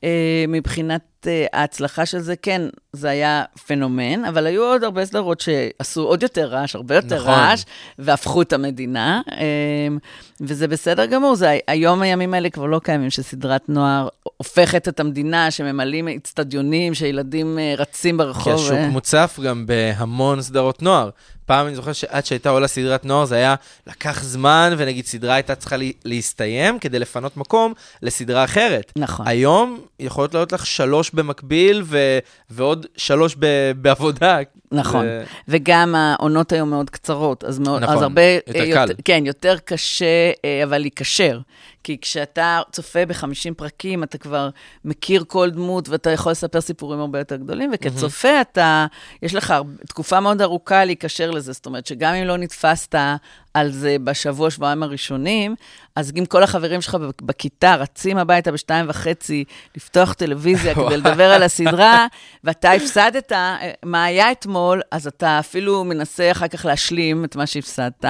uh, מבחינת אה, ההצלחה של זה, כן, זה היה פנומן, אבל היו עוד הרבה סדרות שעשו עוד יותר רעש, הרבה יותר נכון. רעש, והפכו את המדינה, אמ, וזה בסדר גמור. זה, היום הימים האלה כבר לא קיימים, שסדרת נוער הופכת את המדינה, שממלאים אצטדיונים, שילדים אה, רצים כי ברחוב. השוק אה. מוצף גם בהמון סדרות נוער. פעם אני זוכר שעד שהייתה עולה סדרת נוער זה היה לקח זמן, ונגיד סדרה הייתה צריכה לי, להסתיים כדי לפנות מקום לסדרה אחרת. נכון. היום יכולות לעלות לך שלוש במקביל ו- ועוד שלוש ב- בעבודה. נכון, זה- וגם העונות היום מאוד קצרות, אז, מאוד, נכון, אז הרבה... יותר אה, קל. כן, יותר קשה, אה, אבל להיקשר. כי כשאתה צופה ב-50 פרקים, אתה כבר מכיר כל דמות, ואתה יכול לספר סיפורים הרבה יותר גדולים, וכצופה אתה, יש לך תקופה מאוד ארוכה להיקשר לזה. זאת אומרת, שגם אם לא נתפסת על זה בשבוע, שבועיים הראשונים, אז אם כל החברים שלך בכיתה רצים הביתה בשתיים וחצי לפתוח טלוויזיה כדי לדבר על הסדרה, ואתה הפסדת אה, מה היה אתמול, אז אתה אפילו מנסה אחר כך להשלים את מה שהפסדת.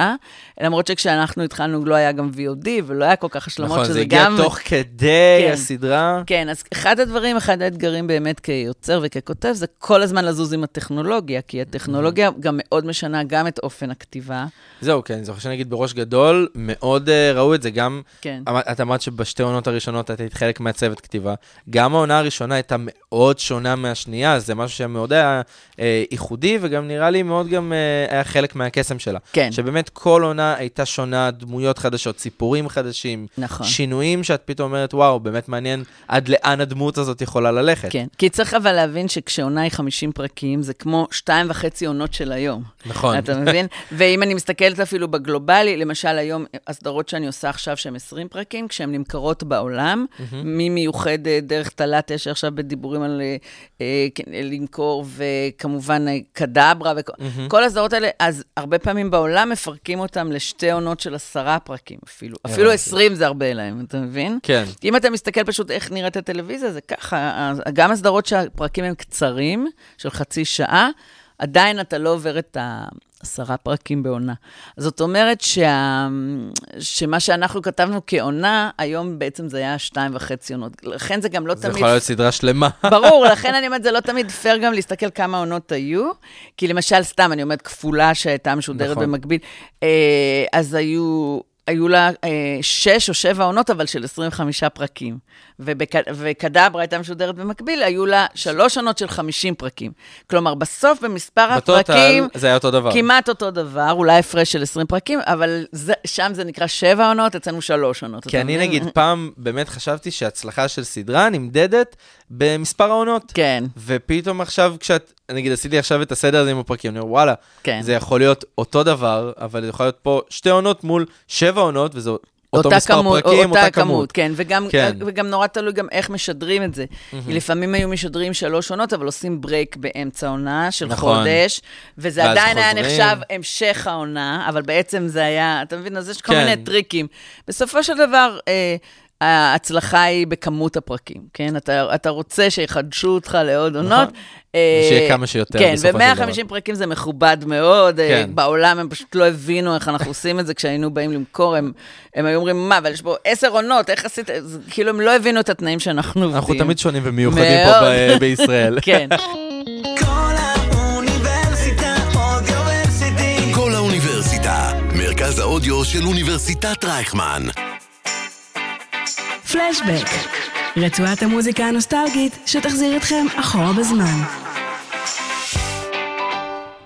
למרות שכשאנחנו התחלנו לא היה גם VOD, ולא היה כל כך השלמות, נכון, שזה זה הגיע גם... תוך כדי כן. הסדרה. כן, אז אחד הדברים, אחד האתגרים באמת כיוצר וככותב, זה כל הזמן לזוז עם הטכנולוגיה, כי הטכנולוגיה גם מאוד משנה גם את אופן הכתיבה. זהו, כן, זוכר שנגיד בראש גדול, מאוד uh, ראו את זה, גם, כן. אמר- את אמרת שבשתי עונות הראשונות את היית חלק מהצוות כתיבה, גם העונה הראשונה הייתה מאוד שונה מהשנייה, זה משהו שמאוד היה uh, ייחודי, וגם נראה לי מאוד גם uh, היה חלק מהקסם שלה. כן. שבאמת כל עונה הייתה שונה, דמויות חדשות, סיפורים חדשים, נכון. שינויים שאת פתאום אומרת, וואו, באמת מעניין עד לאן הדמות הזאת יכולה ללכת. כן, כי צריך אבל להבין שכשעונה היא 50 פרקים, זה כמו שתיים וחצי עונות של היום. נכון. אתה מבין? ואם אני מסתכלת אפילו בגלובלי, למשל היום, הסדרות שאני עושה עכשיו שהן 20 פרקים, כשהן נמכרות בעולם, ממיוחדת דרך תלת, יש עכשיו בדיבורים על אה, אה, כן, למכור, וכמובן אה, קדברה, וכל הסדרות האלה, אז הרבה פעמים בעולם מפרקים אותם לשתי עונות של עשרה פרקים אפילו. אפילו הבנתי. 20 זה הרבה להם, אתה מבין? כן. אם אתה מסתכל פשוט איך נראית הטלוויזיה, זה ככה. גם הסדרות שהפרקים הם קצרים, של חצי שעה, עדיין אתה לא עובר את העשרה פרקים בעונה. זאת אומרת שה... שמה שאנחנו כתבנו כעונה, היום בעצם זה היה שתיים וחצי עונות. לכן זה גם לא זה תמיד... יכול להיות סדרה שלמה. ברור, לכן אני אומרת, זה לא תמיד פייר גם להסתכל כמה עונות היו. כי למשל, סתם, אני אומרת, כפולה שהייתה משודרת נכון. במקביל, אה, אז היו... היו לה אה, שש או שבע עונות, אבל של 25 פרקים. ובק, וקדברה הייתה משודרת במקביל, היו לה שלוש עונות של 50 פרקים. כלומר, בסוף במספר בטוטל הפרקים, זה היה אותו דבר. כמעט אותו דבר, אולי הפרש של 20 פרקים, אבל זה, שם זה נקרא שבע עונות, אצלנו שלוש עונות. כי אני? נגיד פעם באמת חשבתי שהצלחה של סדרה נמדדת במספר העונות. כן, ופתאום עכשיו כשאת, נגיד עשיתי עכשיו את הסדר הזה עם הפרקים, אני אומר וואלה, כן. זה יכול להיות אותו דבר, אבל זה יכול להיות פה שתי עונות מול שבע עונות, וזה אותו אותה מספר כמות, פרקים, אותה כמות. כמות. כן, וגם, כן. וגם נורא תלוי גם איך משדרים את זה. כי לפעמים היו משדרים שלוש עונות, אבל עושים break באמצע עונה של נכון. חודש, וזה עדיין היה חוזרים. נחשב המשך העונה, אבל בעצם זה היה, אתה מבין? אז יש כל כן. מיני טריקים. בסופו של דבר, אה, ההצלחה היא בכמות הפרקים, כן? אתה, אתה רוצה שיחדשו אותך לעוד עונות. אה, ושיהיה כמה שיותר כן, בסופו של דבר. ו-150 פרקים זה מכובד מאוד. אה, כן. בעולם הם פשוט לא הבינו איך אנחנו עושים את זה כשהיינו באים למכור. הם, הם היו אומרים, מה, אבל יש בו עשר עונות, איך עשית? אז כאילו, הם לא הבינו את התנאים שאנחנו עובדים. אנחנו תמיד שונים ומיוחדים פה מאוד. ב- בישראל. כן. כל האוניברסיטה אודיוורסיטי. כל האוניברסיטה, מרכז האודיו של אוניברסיטת רייכמן. פלשבק, רצועת המוזיקה הנוסטלגית שתחזיר אתכם אחורה בזמן.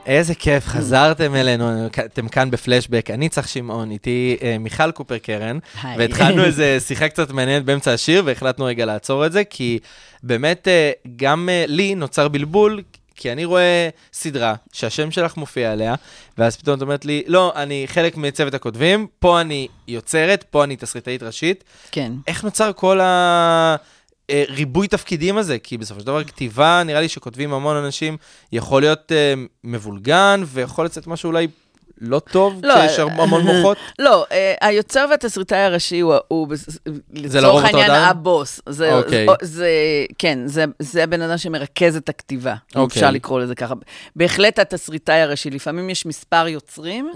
איזה כיף, חזרתם אלינו, אתם כאן בפלשבק, אני צח שמעון, איתי אה, מיכל קופר קרן. והתחלנו איזה שיחה קצת מעניינת באמצע השיר, והחלטנו רגע לעצור את זה, כי באמת אה, גם אה, לי נוצר בלבול, כי אני רואה סדרה שהשם שלך מופיע עליה, ואז פתאום את אומרת לי, לא, אני חלק מצוות הכותבים, פה אני יוצרת, פה אני תסריטאית ראשית. כן. איך נוצר כל הריבוי תפקידים הזה? כי בסופו של דבר כתיבה, נראה לי שכותבים המון אנשים, יכול להיות uh, מבולגן, ויכול לצאת משהו אולי לא טוב לא, כשיש אה, המון מוחות? לא, אה, היוצר והתסריטאי הראשי הוא, הוא לרוב לצורך העניין? הבוס. זה, אוקיי. זה, זה, כן, זה, זה הבן אדם שמרכז את הכתיבה, אם אוקיי. אפשר לקרוא לזה ככה. בהחלט התסריטאי הראשי, לפעמים יש מספר יוצרים,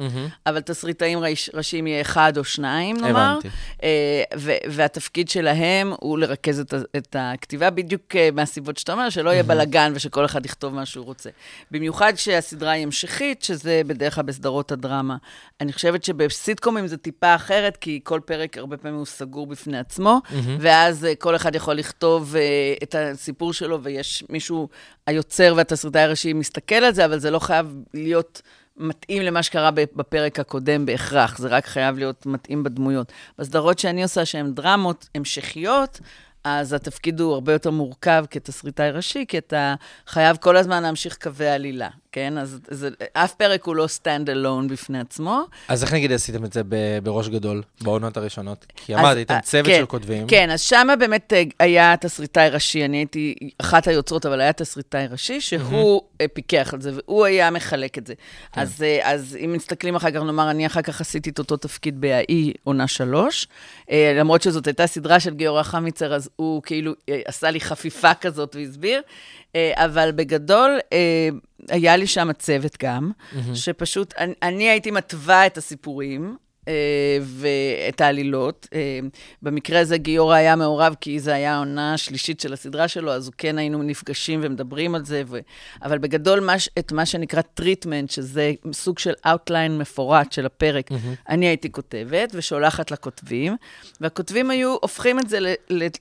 אבל תסריטאים ראש- ראשיים יהיה אחד או שניים, נאמר. הבנתי. אה, ו- והתפקיד שלהם הוא לרכז את, את הכתיבה, בדיוק מהסיבות שאתה אומר, שלא יהיה בלאגן ושכל אחד יכתוב מה שהוא רוצה. במיוחד כשהסדרה היא המשכית, שזה בדרך כלל בסדרות הדרמה. אני חושבת שבסיטקומים זה טיפה אחרת, כי כל פרק הרבה פעמים הוא סגור בפני עצמו, ואז אה, כל אחד יכול לכתוב אה, את הסיפור שלו, ויש מישהו, היוצר והתסריטאי הראשי מסתכל על זה, אבל זה לא חייב להיות... מתאים למה שקרה בפרק הקודם בהכרח, זה רק חייב להיות מתאים בדמויות. בסדרות שאני עושה, שהן דרמות המשכיות, אז התפקיד הוא הרבה יותר מורכב כתסריטאי ראשי, כי אתה חייב כל הזמן להמשיך קווי עלילה, כן? אז זה, אף פרק הוא לא stand alone בפני עצמו. אז איך נגיד עשיתם את זה ב- בראש גדול, בעונות הראשונות? כי אמרת, הייתם אה, צוות כן, של כותבים. כן, אז שמה באמת אה, היה תסריטאי ראשי, אני הייתי אחת היוצרות, אבל היה תסריטאי ראשי, שהוא אה, פיקח על זה, והוא היה מחלק את זה. כן. אז, אז אם מסתכלים אחר כך, נאמר, אני אחר כך עשיתי את אותו תפקיד בהאי עונה שלוש, למרות שזאת הייתה סדרה של גיורא חמיצר, אז הוא כאילו עשה לי חפיפה כזאת והסביר, אבל בגדול, אה, היה לי שם צוות גם, שפשוט, אני, אני הייתי מתווה את הסיפורים. אה, ואת העלילות. אה, במקרה הזה גיורא היה מעורב, כי זו הייתה העונה השלישית של הסדרה שלו, אז כן היינו נפגשים ומדברים על זה. ו... אבל בגדול, מה, את מה שנקרא treatment, שזה סוג של outline מפורט של הפרק, אני הייתי כותבת ושולחת לכותבים, והכותבים היו הופכים את זה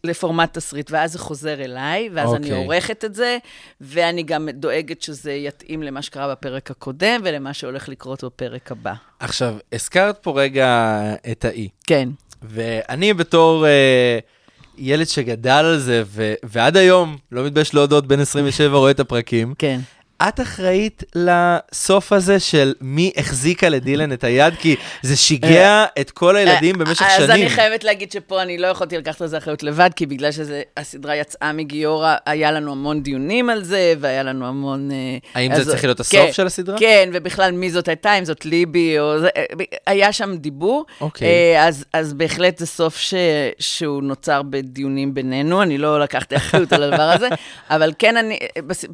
לפורמט תסריט, ואז זה חוזר אליי, ואז אני אוקיי. עורכת את זה, ואני גם דואגת שזה יתאים למה שקרה בפרק הקודם ולמה שהולך לקרות בפרק הבא. עכשיו, הזכרת פה רגע את האי, כן. ואני בתור אה, ילד שגדל על זה, ו- ועד היום, לא מתבייש להודות, בן 27 רואה את הפרקים, כן. את אחראית לסוף הזה של מי החזיקה לדילן את היד? כי זה שיגע את כל הילדים במשך אז שנים. אני חייבת להגיד שפה אני לא יכולתי לקחת על זה אחריות לבד, כי בגלל שהסדרה יצאה מגיורא, היה לנו המון דיונים על זה, והיה לנו המון... אה, האם אז- זה צריך להיות הסוף כן, של הסדרה? כן, ובכלל מי זאת הייתה, אם זאת ליבי, או אה, היה שם דיבור. אוקיי. אה, אז, אז בהחלט זה סוף שהוא נוצר בדיונים בינינו, אני לא לקחתי אחריות על הדבר הזה, אבל כן, אני,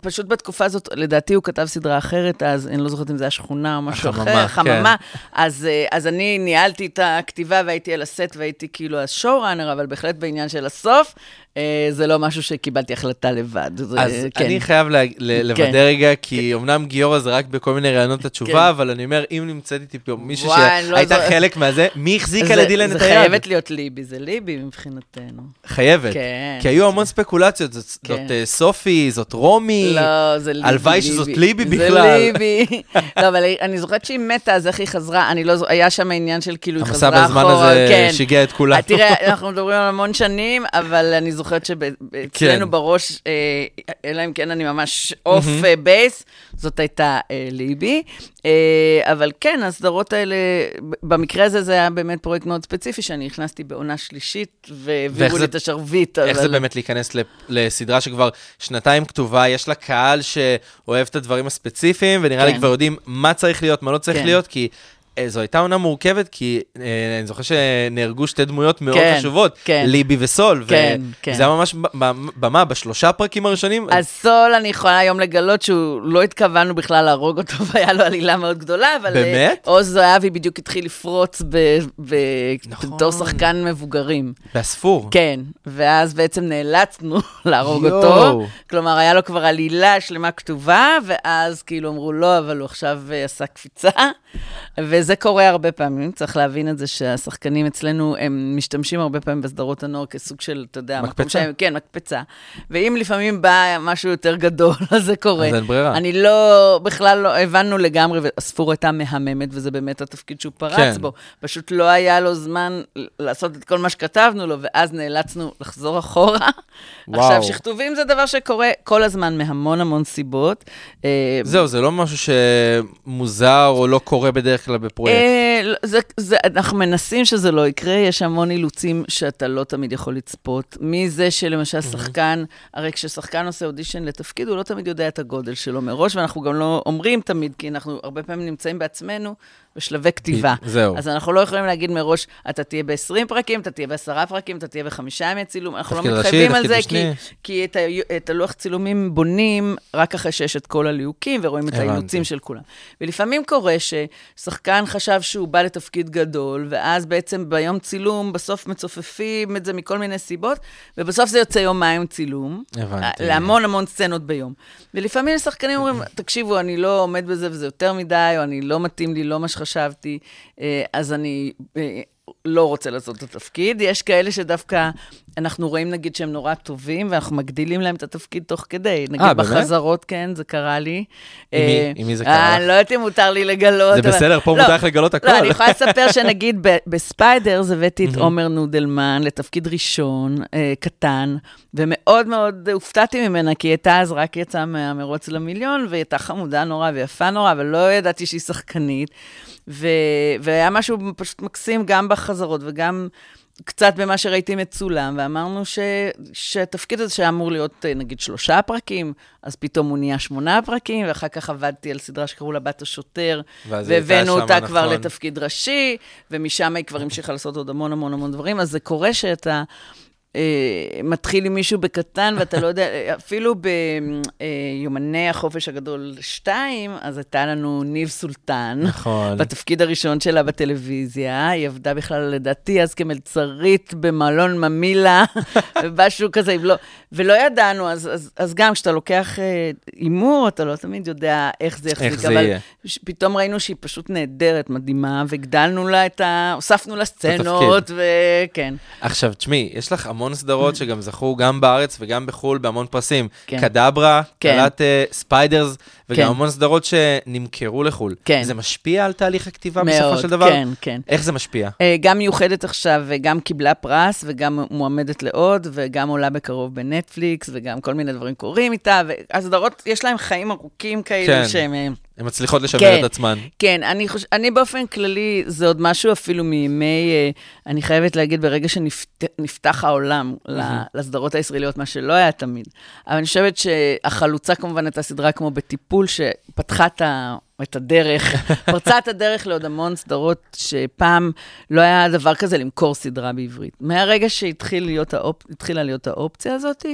פשוט בתקופה הזאת, לדעתי הוא כתב סדרה אחרת, אז אני לא זוכרת אם זה היה שכונה או משהו החממה, אחר, כן. חממה. אז, אה, אז אני ניהלתי את הכתיבה והייתי על הסט והייתי כאילו השואו-ראנר, אבל בהחלט בעניין של הסוף, אה, זה לא משהו שקיבלתי החלטה לבד. זה, אז כן. אני חייב לה- ל- לוודא כן. רגע, כי אמנם גיורא זה רק בכל מיני רעיונות התשובה, כן. אבל אני אומר, אם נמצאת איתי פה מישהו לא שהייתה זו- חלק מהזה, מי החזיקה זה- לדילן את זה היד? חייבת להיות ליבי, זה ליבי מבחינתנו. חייבת. כן. כי היו המון ספקולציות, זאת זאת, כן. אה, סופי, זאת רומי. לא, זה. הלוואי שזאת ליבי זה בכלל. ליבי. לא, אבל אני זוכרת שהיא מתה, אז איך היא חזרה? אני לא זוכרת, היה שם עניין של כאילו היא המסע חזרה אחורה. בזמן הזה כן. שיגע את כולנו. תראה, אנחנו מדברים על המון שנים, אבל אני זוכרת שאצלנו כן. בראש, אה, אלא אם כן אני ממש off base, זאת הייתה אה, ליבי. אה, אבל כן, הסדרות האלה, במקרה הזה זה היה באמת פרויקט מאוד ספציפי, שאני נכנסתי בעונה שלישית, והעבירו זה- לי את השרביט. איך זה אבל- באמת להיכנס לסדרה שכבר שנתיים כתובה, יש לה קהל שאוהב את הדברים הספציפיים, ונראה לי כן. כבר יודעים מה צריך להיות, מה לא צריך כן. להיות, כי זו הייתה עונה מורכבת, כי אה, אני זוכר שנהרגו שתי דמויות מאוד כן, חשובות, כן. ליבי וסול, ו- כן, כן. וזה היה ממש במה, בשלושה פרקים הראשונים? אז סול, אני יכולה היום לגלות שהוא, לא התכוונו בכלל להרוג אותו, והיה לו עלילה מאוד גדולה, אבל... באמת? אה, עוז זהבי בדיוק התחיל לפרוץ ב- נכון. בתור שחקן מבוגרים. באספור. כן, ואז בעצם נאלצנו להרוג יואו. אותו. כלומר, היה לו כבר עלילה שלמה כתובה, ואז כאילו אמרו לא, אבל הוא עכשיו אה, עשה קפיצה. וזה קורה הרבה פעמים, צריך להבין את זה שהשחקנים אצלנו, הם משתמשים הרבה פעמים בסדרות הנוער כסוג של, אתה יודע, מקפצה. שהם, כן, מקפצה. ואם לפעמים בא משהו יותר גדול, אז זה קורה. אז אין ברירה. אני לא, בכלל לא, הבנו לגמרי, והספור הייתה מהממת, וזה באמת התפקיד שהוא פרץ כן. בו. פשוט לא היה לו זמן לעשות את כל מה שכתבנו לו, ואז נאלצנו לחזור אחורה. וואו. עכשיו, שכתובים זה דבר שקורה כל הזמן מהמון המון סיבות. אה, זהו, זה לא משהו שמוזר או לא קורה בדרך כלל בפרויקט. אה, לא, זה, זה, אנחנו מנסים שזה לא יקרה, יש המון אילוצים שאתה לא תמיד יכול לצפות. מזה שלמשל שחקן, הרי כששחקן עושה אודישן לתפקיד, הוא לא תמיד יודע את הגודל שלו מראש, ואנחנו גם לא אומרים תמיד, כי אנחנו הרבה פעמים נמצאים בעצמנו, בשלבי כתיבה. זהו. אז אנחנו לא יכולים להגיד מראש, אתה תהיה ב-20 פרקים, אתה תהיה בעשרה פרקים, אתה תהיה בחמישה ימי צילום, אנחנו לא ראשי, מתחייבים על זה, כי. כי את, ה, את הלוח צילומים בונים רק אחרי שיש את כל הליהוקים ורואים את. האילוצים של כולם. ולפעמים קורה ששחקן חשב שהוא בא לתפקיד גדול, ואז בעצם ביום צילום, בסוף מצופפים את זה מכל מיני סיבות, ובסוף זה יוצא יומיים צילום. הבנתי. להמון המון סצנות ביום. ולפעמים שחקנים אומרים, תקשיבו, אני לא עומד בזה וזה יותר מדי, או אני לא מתאים לי, לא מה שחשבתי, אה, אז אני אה, לא רוצה לעשות את התפקיד. יש כאלה שדווקא, אנחנו רואים נגיד שהם נורא טובים, ואנחנו מגדילים להם את התפקיד תוך כדי. נגיד אה, באמת? בחזרות, כן, זה קרה לי. עם מי- אה, עם מי זה אה, קרה לך? אני לא יודעת אם מותר לי לגלות. זה אבל- בסדר, פה לא, מותר לך לגלות הכל. לא, אני יכולה לספר שנגיד ב- בספיידרס הבאתי את עומר נודלמן לתפקיד ראשון, אה, קטן, ומאוד מאוד הופתעתי ממנה, כי היא הייתה אז רק יצאה מהמרוץ למיליון, והיא הייתה חמודה נורא ויפה נורא, אבל לא ידעתי שהיא שחקנית. ו- והיה משהו פשוט מקסים גם בחזרות וגם... קצת במה שראיתי מצולם, ואמרנו ש, שהתפקיד הזה שהיה אמור להיות, אה, נגיד, שלושה פרקים, אז פתאום הוא נהיה שמונה פרקים, ואחר כך עבדתי על סדרה שקראו לה בת השוטר, והבאנו אותה שמה, כבר נכון. לתפקיד ראשי, ומשם היא כבר המשיכה לעשות עוד המון המון המון דברים, אז זה קורה שאתה... אה, מתחיל עם מישהו בקטן, ואתה לא יודע, אפילו ביומני החופש הגדול 2, אז הייתה לנו ניב סולטן. נכון. בתפקיד הראשון שלה בטלוויזיה, היא עבדה בכלל, לדעתי, אז כמלצרית במלון ממילה, משהו כזה, לא, ולא ידענו, אז, אז, אז גם כשאתה לוקח אה, הימור, אתה לא תמיד יודע איך זה יחזיק, איך זה אבל יהיה. פתאום ראינו שהיא פשוט נהדרת, מדהימה, והגדלנו לה את ה... הוספנו לה סצנות, וכן. עכשיו, תשמעי, יש לך המון סדרות שגם זכו גם בארץ וגם בחו"ל בהמון פרסים. כן. קדברה, כן. כאלה אה, ספיידרס, וגם כן. המון סדרות שנמכרו לחו"ל. כן. זה משפיע על תהליך הכתיבה בסופו מאוד, של דבר? כן, כן. איך זה משפיע? אה, גם מיוחדת עכשיו, וגם קיבלה פרס, וגם מועמדת לעוד, וגם עולה בקרוב בנטפליקס, וגם כל מיני דברים קורים איתה, והסדרות, יש להם חיים ארוכים כאלה כן. שהם... הן מצליחות לשמר כן. את עצמן. כן, אני, חוש... אני באופן כללי, זה עוד משהו אפילו מימי, אה, אני חייבת להגיד, ברגע שנפתח העולם ל- לסדרות הישראליות, מה שלא היה תמיד. אבל אני חושבת שהחלוצה כמובן הייתה סדרה כמו בטיפול, שפתחה את ה... את הדרך, פרצה את הדרך לעוד המון סדרות שפעם לא היה דבר כזה למכור סדרה בעברית. מהרגע שהתחילה להיות, האופ... להיות האופציה הזאת,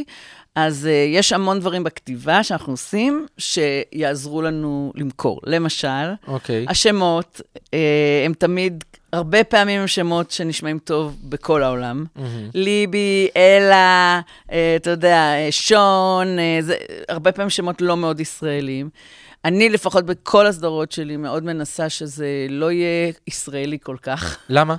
אז uh, יש המון דברים בכתיבה שאנחנו עושים, שיעזרו לנו למכור. למשל, אוקיי. השמות, אה, הם תמיד, הרבה פעמים הם שמות שנשמעים טוב בכל העולם. ליבי, אלה, אה, אתה יודע, שון, אה, זה הרבה פעמים שמות לא מאוד ישראלים. אני לפחות בכל הסדרות שלי מאוד מנסה שזה לא יהיה ישראלי כל כך. למה?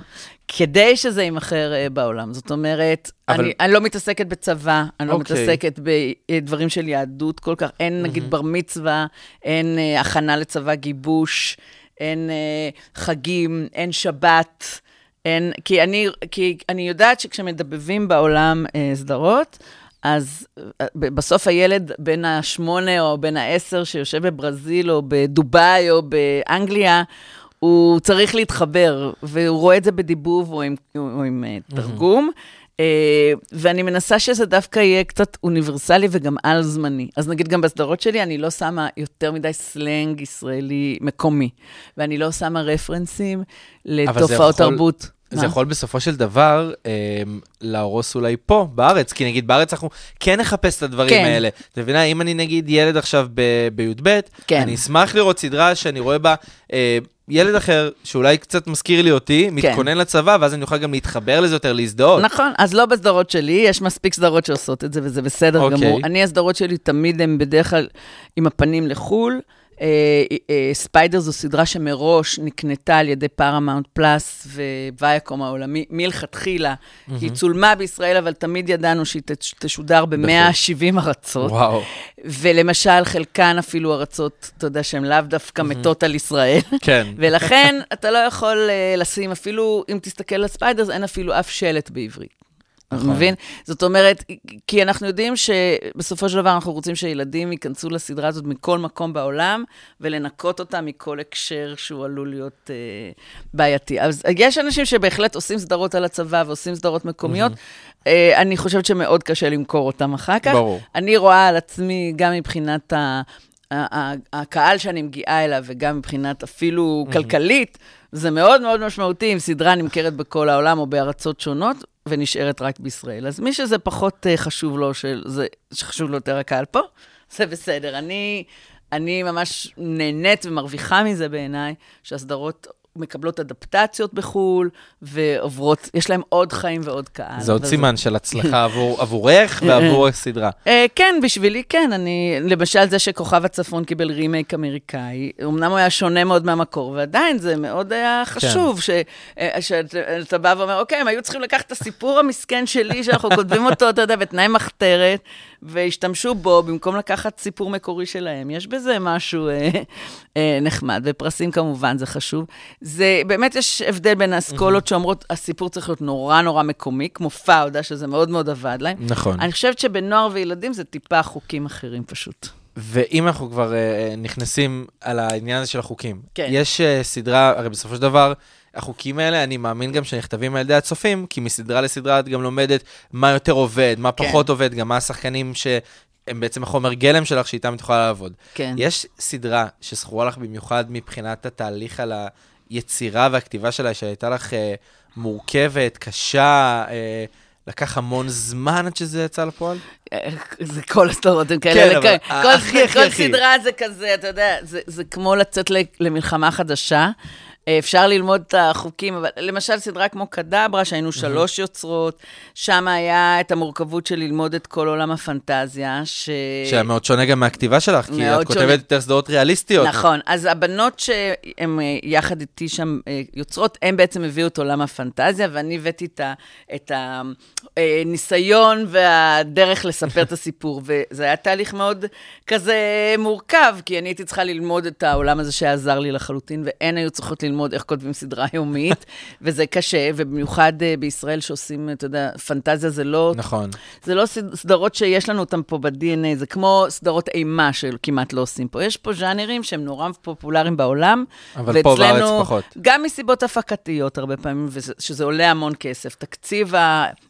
כדי שזה יימכר אה, בעולם. זאת אומרת, אבל-. אני, אני לא מתעסקת בצבא, אני לא אוקיי. מתעסקת בדברים של יהדות כל כך. אין נגיד בר מצווה, אין אה, הכנה לצבא גיבוש, אין אה, חגים, אין שבת. אין, כי, אני, כי אני יודעת שכשמדבבים בעולם אה, סדרות, אז אה, בסוף הילד בן השמונה או בן העשר שיושב בברזיל או בדובאי או באנגליה, הוא צריך להתחבר, והוא רואה את זה בדיבוב או עם, או עם אה, תרגום. אה, ואני מנסה שזה דווקא יהיה קצת אוניברסלי וגם על-זמני. אז נגיד גם בסדרות שלי, אני לא שמה יותר מדי סלנג ישראלי מקומי, ואני לא שמה רפרנסים לתופעות יכול- תרבות. זה? יכול בסופו של דבר אה, להרוס אולי פה, בארץ, כי נגיד בארץ אנחנו כן נחפש את הדברים כן. האלה. את מבינה, אם אני נגיד ילד עכשיו בי"ב, כן. אני אשמח לראות סדרה שאני רואה בה אה, ילד אחר, שאולי קצת מזכיר לי אותי, מתכונן לצבא, ואז אני אוכל גם להתחבר לזה יותר, להזדהות. נכון, אז לא בסדרות שלי, יש מספיק סדרות שעושות את זה, וזה בסדר אוקיי. גמור. אני, הסדרות שלי תמיד הן בדרך כלל עם הפנים לחו"ל. אה, אה, ספיידרס זו סדרה שמראש נקנתה על ידי Paramount Plus ו Viacom העולמי מלכתחילה. היא צולמה בישראל, אבל תמיד ידענו שהיא תש- תשודר ב-170 ארצות. וואו. ולמשל, חלקן אפילו ארצות, אתה יודע, שהן לאו דווקא מתות על ישראל. כן. ולכן אתה לא יכול אה, לשים, אפילו אם תסתכל על ספיידרס, אין אפילו אף שלט בעברית. נכון. מבין? זאת אומרת, כי אנחנו יודעים שבסופו של דבר אנחנו רוצים שילדים ייכנסו לסדרה הזאת מכל מקום בעולם, ולנקות אותה מכל הקשר שהוא עלול להיות אה, בעייתי. אז יש אנשים שבהחלט עושים סדרות על הצבא ועושים סדרות מקומיות. אה, אני חושבת שמאוד קשה למכור אותם אחר כך. ברור. אני רואה על עצמי, גם מבחינת ה... הקהל שאני מגיעה אליו, וגם מבחינת אפילו כלכלית, זה מאוד מאוד משמעותי אם סדרה נמכרת בכל העולם או בארצות שונות, ונשארת רק בישראל. אז מי שזה פחות אה, חשוב לו, שזה, שחשוב לו יותר הקהל פה, זה בסדר. אני, אני ממש נהנית ומרוויחה מזה בעיניי, שהסדרות מקבלות אדפטציות בחו"ל, ועוברות, יש להם עוד חיים ועוד קהל. זה עוד סימן של הצלחה עבור- עבורך ועבור הסדרה. אה, כן, בשבילי כן. אני, למשל זה שכוכב הצפון קיבל רימייק אמריקאי, אמנם הוא היה שונה מאוד מהמקור, ועדיין זה מאוד היה חשוב, ש- אה, שאתה בא ואומר, אוקיי, הם היו צריכים לקחת את הסיפור המסכן שלי, שאנחנו כותבים אותו, אתה יודע, בתנאי מחתרת, והשתמשו בו במקום לקחת סיפור מקורי שלהם. יש בזה משהו אה, נחמד, ופרסים כמובן זה חשוב. זה, באמת יש הבדל בין האסכולות שאומרות, הסיפור צריך להיות נורא נורא מקומי, כמו פאודה, שזה מאוד מאוד עבד להם. נכון. אני חושבת שבנוער וילדים זה טיפה חוקים אחרים פשוט. ואם אנחנו כבר אה, נכנסים על העניין הזה של החוקים, כן. יש אה, סדרה, הרי בסופו של דבר, החוקים האלה, אני מאמין גם שנכתבים על ידי הצופים, כי מסדרה לסדרה את גם לומדת מה יותר עובד, מה כן. פחות עובד, גם מה השחקנים שהם בעצם החומר גלם שלך, שאיתם את יכולה לעבוד. כן. יש סדרה שזכורה לך במיוחד מבחינת התהליך על היצירה והכתיבה שלה, שהייתה לך אה, מורכבת, קשה, אה, לקח המון זמן עד שזה יצא לפועל? זה כל הסדרות הם כאלה. כן, לכ- אבל כל- הכי, הכי, כל הכי. סדרה זה כזה, אתה יודע, זה- זה כמו לצאת למלחמה חדשה. אה, אפשר ללמוד את החוקים, אבל למשל סדרה כמו קדברה, שהיינו שלוש יוצרות, שם היה את המורכבות של ללמוד את כל עולם הפנטזיה, ש... שהיה מאוד שונה גם מהכתיבה שלך, כי את כותבת שונה. יותר סדרות ריאליסטיות. נכון, אז הבנות שהן אה, יחד איתי שם אה, יוצרות, הן בעצם הביאו את עולם הפנטזיה, ואני הבאתי את ה- את הניסיון והדרך לספר את הסיפור. וזה היה תהליך מאוד כזה מורכב, כי אני הייתי צריכה ללמוד את העולם הזה שעזר לי לחלוטין, והן היו צריכות ללמוד איך כותבים סדרה יומית, וזה קשה, ובמיוחד אה, בישראל שעושים, אתה יודע, פנטזיה זה לא נכון. זה לא סד- סדרות שיש לנו אותן פה ב-DNA, זה כמו סדרות אימה שכמעט לא עושים פה. יש פה ז'אנרים שהם נורא פופולריים בעולם. אבל פה בארץ פחות. גם מסיבות הפקתיות הרבה פעמים, שזה עולה המון כסף. תקציב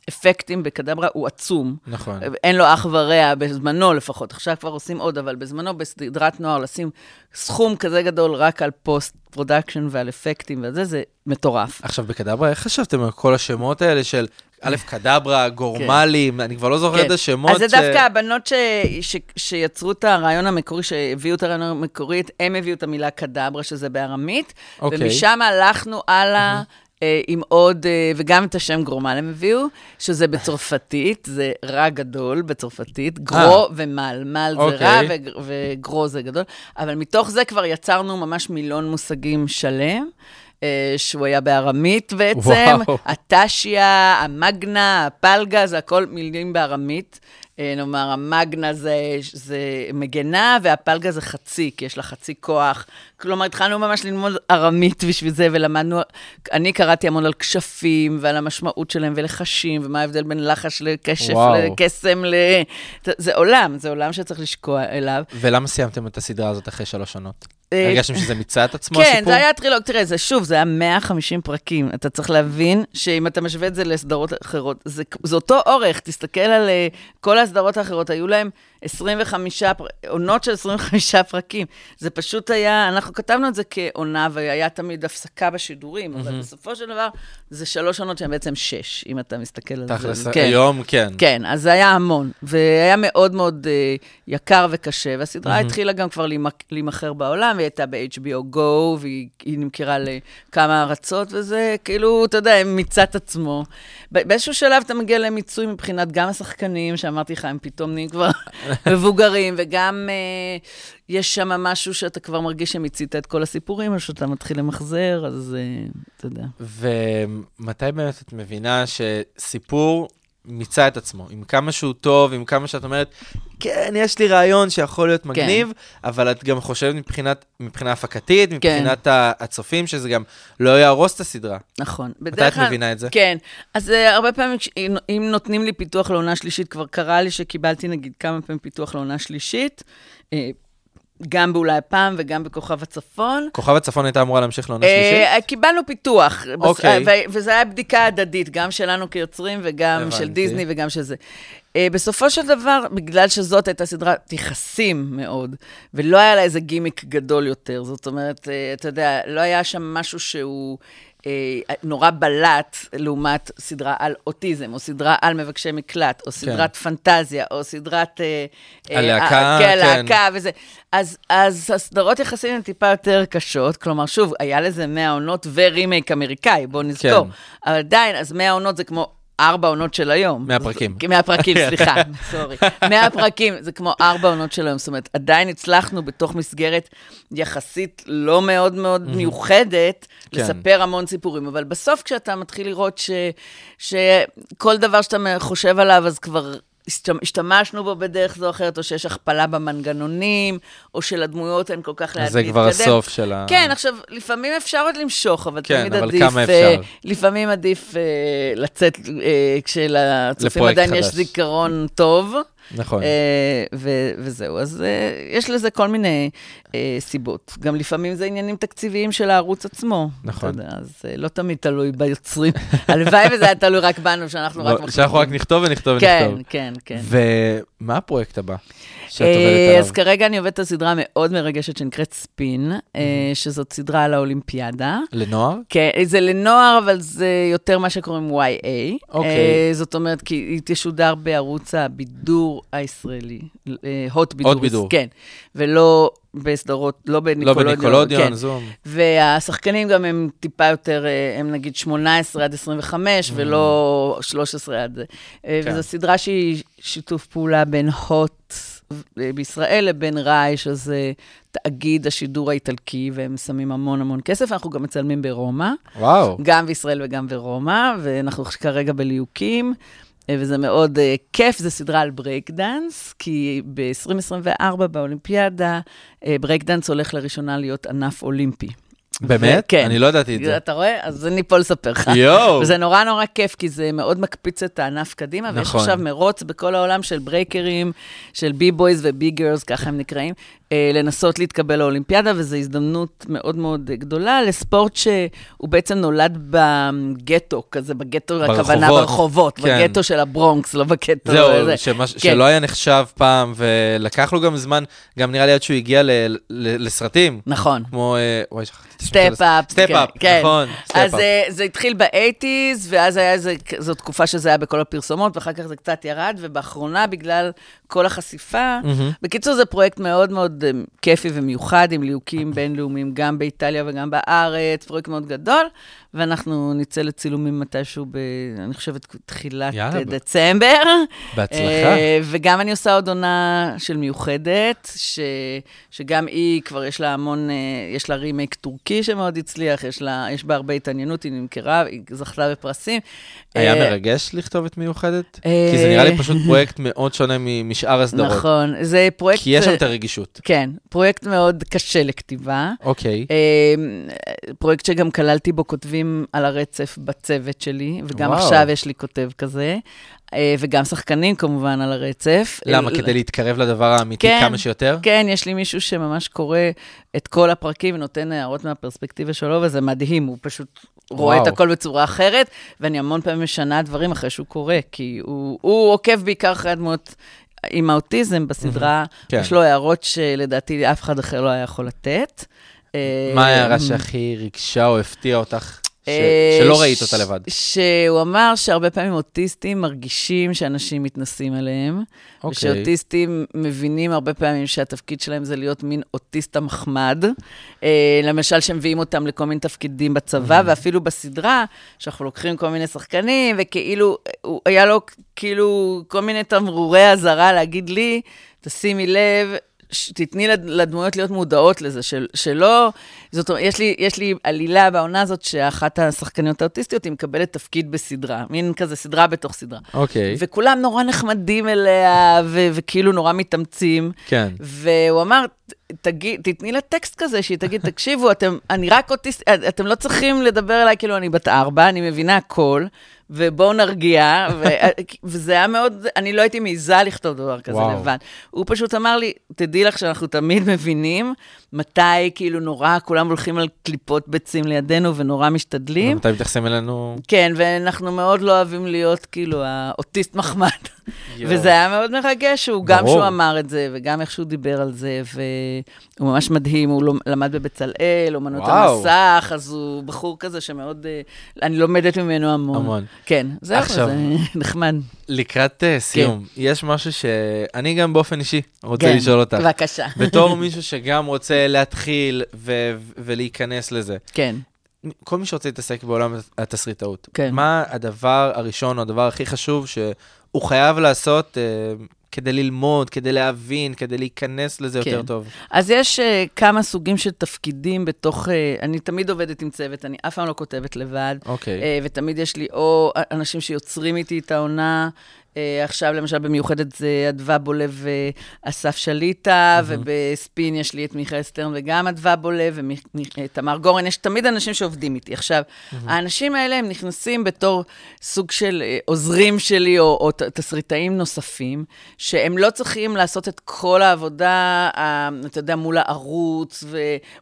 האפקטים בקדברה הוא עצום. נכון. אין לו אח ורע, בזמנו לפחות. עכשיו כבר עושים עוד, אבל בזמנו בסדרת נוער לשים סכום כזה גדול רק על post production ועל אפקטים וזה, זה מטורף. עכשיו, בקדברה, איך חשבתם על כל השמות האלה של א', קדברה, גרומלים, אני כבר לא זוכר את השמות. כן. אז זה ש- דווקא הבנות ש... ש... שיצרו את הרעיון המקורי, שהביאו את הרעיון המקורי, הם הביאו את המילה קדברה, שזה בארמית, אוקיי. ומשם הלכנו הלאה. אה, עם עוד, אה, וגם את השם גרומל הם הביאו, שזה בצרפתית, זה רע גדול בצרפתית, gros ו mal, mal זה רע אה. אוקיי. וגר- ו gros זה גדול, אבל מתוך זה כבר יצרנו ממש מילון מושגים שלם. אה, שהוא היה בארמית בעצם, וואו. הטשיה, המגנה, הפלגה, זה הכל מילים בארמית. אה, נאמר, המגנה זה, זה מגנה, והפלגה זה חצי, כי יש לה חצי כוח. כלומר, התחלנו ממש ללמוד ארמית בשביל זה, ולמדנו, אני קראתי המון על כשפים, ועל המשמעות שלהם, ולחשים, ומה ההבדל בין לחש לקשף, וואו. לקסם, ל... זה, זה עולם, זה עולם שצריך לשקוע אליו. ולמה סיימתם את הסדרה הזאת אחרי שלוש עונות? אה, הרגשתם שזה מיצה את עצמו, כן, הסיפור? זה היה טרילוג. תראה, זה שוב, זה היה 150 פרקים. אתה צריך להבין שאם אתה משווה את זה לסדרות אחרות, זה, זה אותו אורך. תסתכל על אה, כל הסדרות האחרות, היו להם 25, פר- עונות של 25 פרקים. זה פשוט היה, אנחנו כתבנו את זה כעונה, והיה תמיד הפסקה בשידורים, אבל בסופו של דבר, זה שלוש עונות שהן בעצם שש, אם אתה מסתכל על זה. תכלס, כן. היום כן. כן, אז זה היה המון, והיה מאוד מאוד uh, יקר וקשה, והסדרה. התחילה גם כבר להימכ- להימכר בעולם, והיא הייתה ב-HBO Go, והיא היא נמכרה לכמה ארצות, וזה כאילו, אתה יודע, מיצה את עצמו. באיזשהו שלב אתה מגיע למיצוי מבחינת גם השחקנים, שאמרתי לך, הם פתאום נהיים כבר מבוגרים, וגם uh, יש שם משהו שאתה כבר מרגיש שמיצית את כל הסיפורים, או שאתה מתחיל למחזר, אז uh, אתה יודע. ומתי באמת את מבינה שסיפור מיצה את עצמו, עם כמה שהוא טוב, עם כמה שאת אומרת, כן, יש לי רעיון שיכול להיות מגניב, אבל את גם חושבת מבחינת, מבחינה הפקתית, כן. מבחינת ה- הצופים, שזה גם לא יהרוס את הסדרה. נכון. מתי את מבינה את זה? כן. אז uh, הרבה פעמים, אם נותנים לי פיתוח לעונה שלישית, כבר קרה לי שקיבלתי נגיד כמה פעמים פיתוח לעונה שלישית, uh, גם באולי הפעם וגם בכוכב הצפון. כוכב הצפון הייתה אמורה להמשיך לעונה שלישית? אה, קיבלנו פיתוח, אוקיי. ו- וזה היה בדיקה הדדית, גם שלנו כיוצרים וגם. של דיסני וגם של זה. אה, בסופו של דבר, בגלל שזאת הייתה סדרת יחסים מאוד, ולא היה לה איזה גימיק גדול יותר, זאת אומרת, אה, אתה יודע, לא היה שם משהו שהוא... אה, נורא בלט לעומת סדרה על אוטיזם, או סדרה על מבקשי מקלט, או סדרת פנטזיה, או סדרת... אה, אה, הלהקה, כן, כן. להקה וזה. אז, אז הסדרות יחסים הן טיפה יותר קשות, כלומר, שוב, היה לזה 100 עונות ורימייק אמריקאי, בואו נזכור. כן. אבל עדיין, אז 100 עונות זה כמו ארבע עונות של היום. 100 פרקים. זה- 100 פרקים, סליחה, סורי. 100 פרקים, זה כמו ארבע עונות של היום. זאת אומרת, עדיין הצלחנו בתוך מסגרת יחסית לא מאוד מאוד מיוחדת, כן. לספר המון סיפורים, אבל בסוף כשאתה מתחיל לראות שכל דבר שאתה חושב עליו, אז כבר... השת- השתמשנו בו בדרך זו או אחרת, או שיש הכפלה במנגנונים, או שלדמויות אין כל כך לאן אז זה להתקדם. כבר הסוף של ה... כן, עכשיו, לפעמים אפשר עוד למשוך, אבל כן, תמיד אבל עדיף... כמה אה, אפשר? לפעמים עדיף אה, לצאת אה, כשלצופים עדיין יש חדש. זיכרון טוב. נכון. אה, ו- וזהו, אז אה, יש לזה כל מיני אה, סיבות. גם לפעמים זה עניינים תקציביים של הערוץ עצמו. נכון. אתה יודע, אז אה, לא תמיד תלוי ביוצרים. הלוואי וזה היה תלוי רק בנו, שאנחנו רק לא, שאנחנו רק נכתוב ונכתוב כן, ונכתוב. כן, כן. ומה הפרויקט הבא שאת אה, עובדת עליו? אז כרגע אני עובדת על סדרה מאוד מרגשת שנקראת ספין, שזאת סדרה על האולימפיאדה. לנוער? כן, זה לנוער, אבל זה יותר מה שקוראים YA. אוקיי. זאת אומרת, כי היא תשודר בערוץ הבידור הישראלי, הוט בידור. הוט בידור. כן, ולא בסדרות, לא לא בניקולודיון. בניקולודיון, כן. זום. והשחקנים גם הם טיפה יותר, אה, הם נגיד 18 עד 25, ולא 13 עד. אה, כן. וזו סדרה שהיא שיתוף פעולה בין הוט אה, בישראל לבין ראי, שזה תאגיד השידור האיטלקי, והם שמים המון המון כסף. אנחנו גם מצלמים ברומא, וואו. גם בישראל וגם ברומא, ואנחנו כרגע בליהוקים. אה, וזה מאוד אה, כיף, זו סדרה על ברייק דאנס, כי ב-2024 באולימפיאדה, ברייק דאנס הולך לראשונה להיות ענף אולימפי. באמת? כן. אני לא ידעתי את זה. אתה רואה? אז אני פה לספר לך. יואו. וזה נורא נורא כיף, כי זה מאוד מקפיץ את הענף קדימה, ויש נכון. עכשיו מרוץ בכל העולם של ברייקרים, של בי-בויז ובי-גרלס, ככה הם נקראים, אה, לנסות להתקבל לאולימפיאדה, וזו הזדמנות מאוד מאוד גדולה לספורט שהוא בעצם נולד בגטו, כזה בגטו, הכוונה ברחובות. ברחובות, כן. בגטו של הברונקס, לא בגטו. זהו, זה. שמה- כן. שלא היה נחשב פעם, ולקח לו גם זמן, גם נראה לי עד שהוא הגיע ל- ל- לסרטים, נכון. כמו, אה, וואי, שכחתי Step Up. Step Up, נכון, אז. אה, זה התחיל באייטיז, ואז היה איזה, זו תקופה שזה היה בכל הפרסומות, ואחר כך זה קצת ירד, ובאחרונה, בגלל כל החשיפה, בקיצור, זה פרויקט מאוד מאוד אה, כיפי ומיוחד, עם ליהוקים בינלאומיים גם באיטליה וגם בארץ, פרויקט מאוד גדול, ואנחנו נצא לצילומים מתישהו, ב, אני חושבת, תחילת יאללה, דצמבר. בהצלחה. אה, וגם אני עושה עוד עונה של מיוחדת, ש, שגם היא, כבר יש לה המון, אה, יש לה רימייק טורקי שמאוד הצליח, יש, לה, יש בה הרבה התעניינות, היא נמכרה, היא זכתה בפרסים. היה אה, מרגש לכתוב את מיוחדת? כי זה נראה לי פשוט פרויקט מאוד שונה משאר הסדרות. נכון, זה פרויקט... כי יש שם את הרגישות. כן, פרויקט מאוד קשה לכתיבה. אוקיי. פרויקט שגם כללתי בו כותבים על הרצף בצוות שלי, וגם וואו. עכשיו יש לי כותב כזה, אה, וגם שחקנים כמובן על הרצף. למה? ל- כדי להתקרב לדבר האמיתי כן, כמה שיותר? כן, יש לי מישהו שממש קורא את כל הפרקים ונותן הערות מהפרספקטיבה שלו, וזה מדהים, הוא פשוט רואה וואו. את הכל בצורה אחרת, ואני המון פעמים משנה דברים אחרי שהוא קורא, כי הוא, הוא עוקב בעיקר אחרי הדמות עם האוטיזם בסדרה, כן. יש לו הערות שלדעתי אף אחד אחר לא היה יכול לתת. מה אה, ההערה שהכי ריגשה או הפתיעה אותך, ש- אה, שלא ראית אותה לבד? שהוא אמר שהרבה פעמים אוטיסטים מרגישים שאנשים מתנסים עליהם, אוקיי. ושאוטיסטים מבינים הרבה פעמים שהתפקיד שלהם זה להיות מין אוטיסט המחמד. אה, למשל, שמביאים אותם לכל מיני תפקידים בצבא, Mm-hmm. ואפילו בסדרה, שאנחנו לוקחים כל מיני שחקנים, וכאילו, הוא- היה לו כאילו כל מיני תמרורי אזהרה להגיד לי, תשימי לב, תתני לד- לדמויות להיות מודעות לזה, של, שלא... זאת אומרת, יש לי, יש לי עלילה בעונה הזאת, שאחת השחקניות האוטיסטיות, היא מקבלת תפקיד בסדרה, מין כזה סדרה בתוך סדרה. אוקיי. וכולם נורא נחמדים אליה, ו- וכאילו נורא מתאמצים. כן. והוא אמר, תגיד, תתני לה טקסט כזה, שהיא תגיד, תקשיבו, אתם, אני רק אוטיסט, אתם לא צריכים לדבר אליי כאילו אני בת ארבע, אני מבינה הכל, ובואו נרגיע, ו, וזה היה מאוד, אני לא הייתי מעיזה לכתוב דבר כזה וואו. לבד. הוא פשוט אמר לי, תדעי לך שאנחנו תמיד מבינים מתי כאילו נורא, כולם הולכים על קליפות ביצים לידינו ונורא משתדלים. מתי מתייחסים אלינו? כן, ואנחנו מאוד לא אוהבים להיות כאילו האוטיסט מחמד. וזה היה מאוד מרגש, שהוא גם. שהוא אמר את זה, וגם איך שהוא דיבר על זה, והוא ממש מדהים, הוא לא- למד בבצלאל, אומנות. המסך, אז הוא בחור כזה שמאוד, אה, אני לומדת ממנו המון. המון. כן, זהו, זה נחמד. לקראת אה, סיום, יש משהו שאני גם באופן אישי רוצה כן, לשאול אותך. בבקשה. בתור מישהו שגם רוצה להתחיל ו- ולהיכנס לזה, כן. כל מי שרוצה להתעסק בעולם התסריטאות, כן. מה הדבר הראשון או הדבר הכי חשוב שהוא חייב לעשות אה, כדי ללמוד, כדי להבין, כדי להיכנס לזה כן. יותר טוב? אז יש uh, כמה סוגים של תפקידים בתוך, uh, אני תמיד עובדת עם צוות, אני אף פעם לא כותבת לבד. אוקיי. אה, ותמיד יש לי או אנשים שיוצרים איתי את העונה. עכשיו, למשל, במיוחדת זה אדווה בולב ואסף שליטה, ובספין יש לי את מיכאל סטרן וגם אדווה בולב, ותמר גורן, יש תמיד אנשים שעובדים איתי. עכשיו, האנשים האלה, הם נכנסים בתור סוג של אה, עוזרים שלי, או, או תסריטאים נוספים, שהם לא צריכים לעשות את כל העבודה, אתה יודע, מול הערוץ,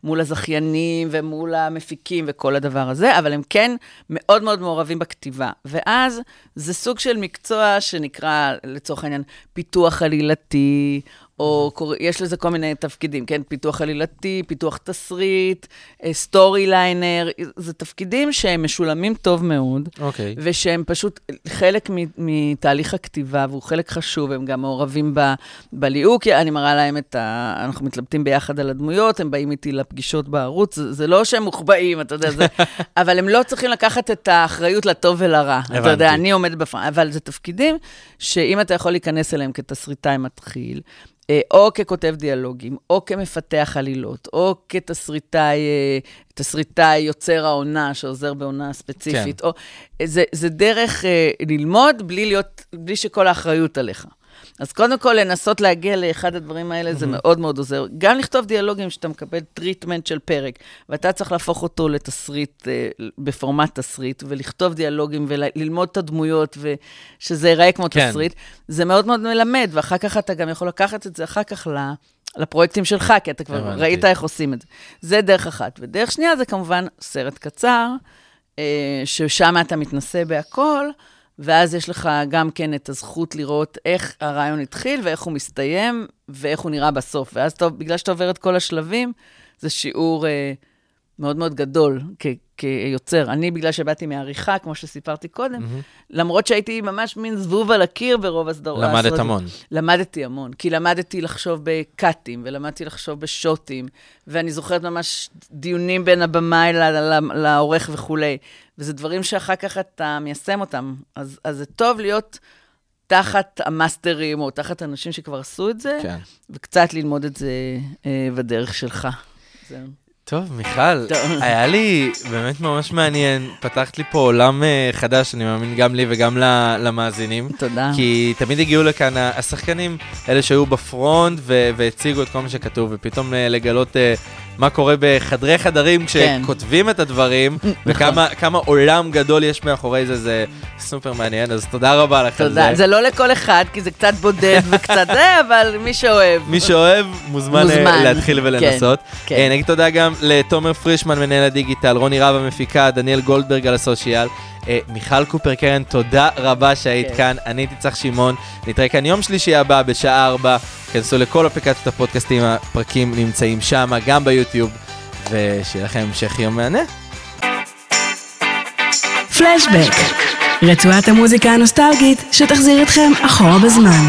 ומול הזכיינים, ומול המפיקים, וכל הדבר הזה, אבל הם כן מאוד מאוד מעורבים בכתיבה. ואז זה סוג של מקצוע שנקרא, לצורך העניין, פיתוח עלילתי, או יש לזה כל מיני תפקידים, כן? פיתוח עלילתי, פיתוח תסריט, אה, סטורי ליינר, זה תפקידים שהם משולמים טוב מאוד. אוקיי. ושהם פשוט חלק מתהליך הכתיבה, והוא חלק חשוב, הם גם מעורבים ב- בליהוק, אני מראה להם את ה... אנחנו מתלבטים ביחד על הדמויות, הם באים איתי לפגישות בערוץ, זה, זה לא שהם מוחבאים, אתה יודע, זה... אבל הם לא צריכים לקחת את האחריות לטוב ולרע. אתה יודע, הבנתי. אני עומדת בפרנט, אבל זה תפקידים שאם אתה יכול להיכנס אליהם כתסריטאי מתחיל, אה, או ככותב דיאלוגים, או כמפתח עלילות, או כתסריטאי, אה, תסריטאי יוצר העונה שעוזר בעונה ספציפית, כן. או... זה, זה דרך אה, ללמוד בלי להיות, בלי שכל האחריות עליך. אז קודם כל, לנסות להגיע לאחד הדברים האלה, זה מאוד מאוד עוזר. גם לכתוב דיאלוגים שאתה מקבל טריטמנט של פרק, ואתה צריך להפוך אותו לתסריט, אה, בפורמט תסריט, ולכתוב דיאלוגים וללמוד את הדמויות, ושזה ייראה כמו כן. תסריט, זה מאוד מאוד מלמד, ואחר כך אתה גם יכול לקחת את זה אחר כך ל... לפרויקטים שלך, כי אתה כבר הבנתי. ראית איך עושים את זה. זה דרך אחת. ודרך שנייה זה כמובן סרט קצר, אה, ששם אתה מתנסה בהכל, ואז יש לך גם כן את הזכות לראות איך הרעיון התחיל ואיך הוא מסתיים ואיך הוא נראה בסוף. ואז אתה, בגלל שאתה עובר את כל השלבים, זה שיעור אה, מאוד מאוד גדול כ- כיוצר. אני, בגלל שבאתי מעריכה, כמו שסיפרתי קודם, למרות שהייתי ממש מין זבוב על הקיר ברוב הסדרות. למדת. המון. למדתי המון, כי למדתי לחשוב בקאטים, ולמדתי לחשוב בשוטים, ואני זוכרת ממש דיונים בין הבמאי ל- ל- לעורך וכולי, וזה דברים שאחר כך אתה מיישם אותם. אז, אז זה טוב להיות תחת המאסטרים, או תחת אנשים שכבר עשו את זה, כן. וקצת ללמוד את זה אה, בדרך שלך. זהו. טוב, מיכל. היה לי באמת ממש מעניין. פתחת לי פה עולם אה, חדש, אני מאמין גם לי וגם ל- למאזינים. תודה. כי תמיד הגיעו לכאן השחקנים, אלה שהיו בפרונט והציגו את כל מה שכתוב, ופתאום אה, לגלות אה, מה קורה בחדרי חדרים כשכותבים את הדברים, וכמה כמה עולם גדול יש מאחורי זה, זה סופר מעניין, אז תודה רבה לך על זה. תודה. זה לא לכל אחד, כי זה קצת בודד וקצת זה, אבל מי שאוהב. מי שאוהב, מוזמן, אה. להתחיל ולנסות. כן, אה, כן. נגיד תודה גם לתומר פרישמן, מנהל הדיגיטל, רוני רב המפיקה, דניאל גולדברג על הסושיאל. אה, מיכל קופר קרן, תודה רבה שהיית כן. כאן. אני הייתי צח שמעון. נתראה כאן יום שלישי הבא בשעה 4. כנסו לכל אפליקציות הפודקאסטים, הפרקים נמצאים שם, גם ביוטיוב. ושיהיה לכם המשך יום מהנה. פלשבק, רצועת המוזיקה הנוסטלגית שתחזיר אתכם אחורה בזמן.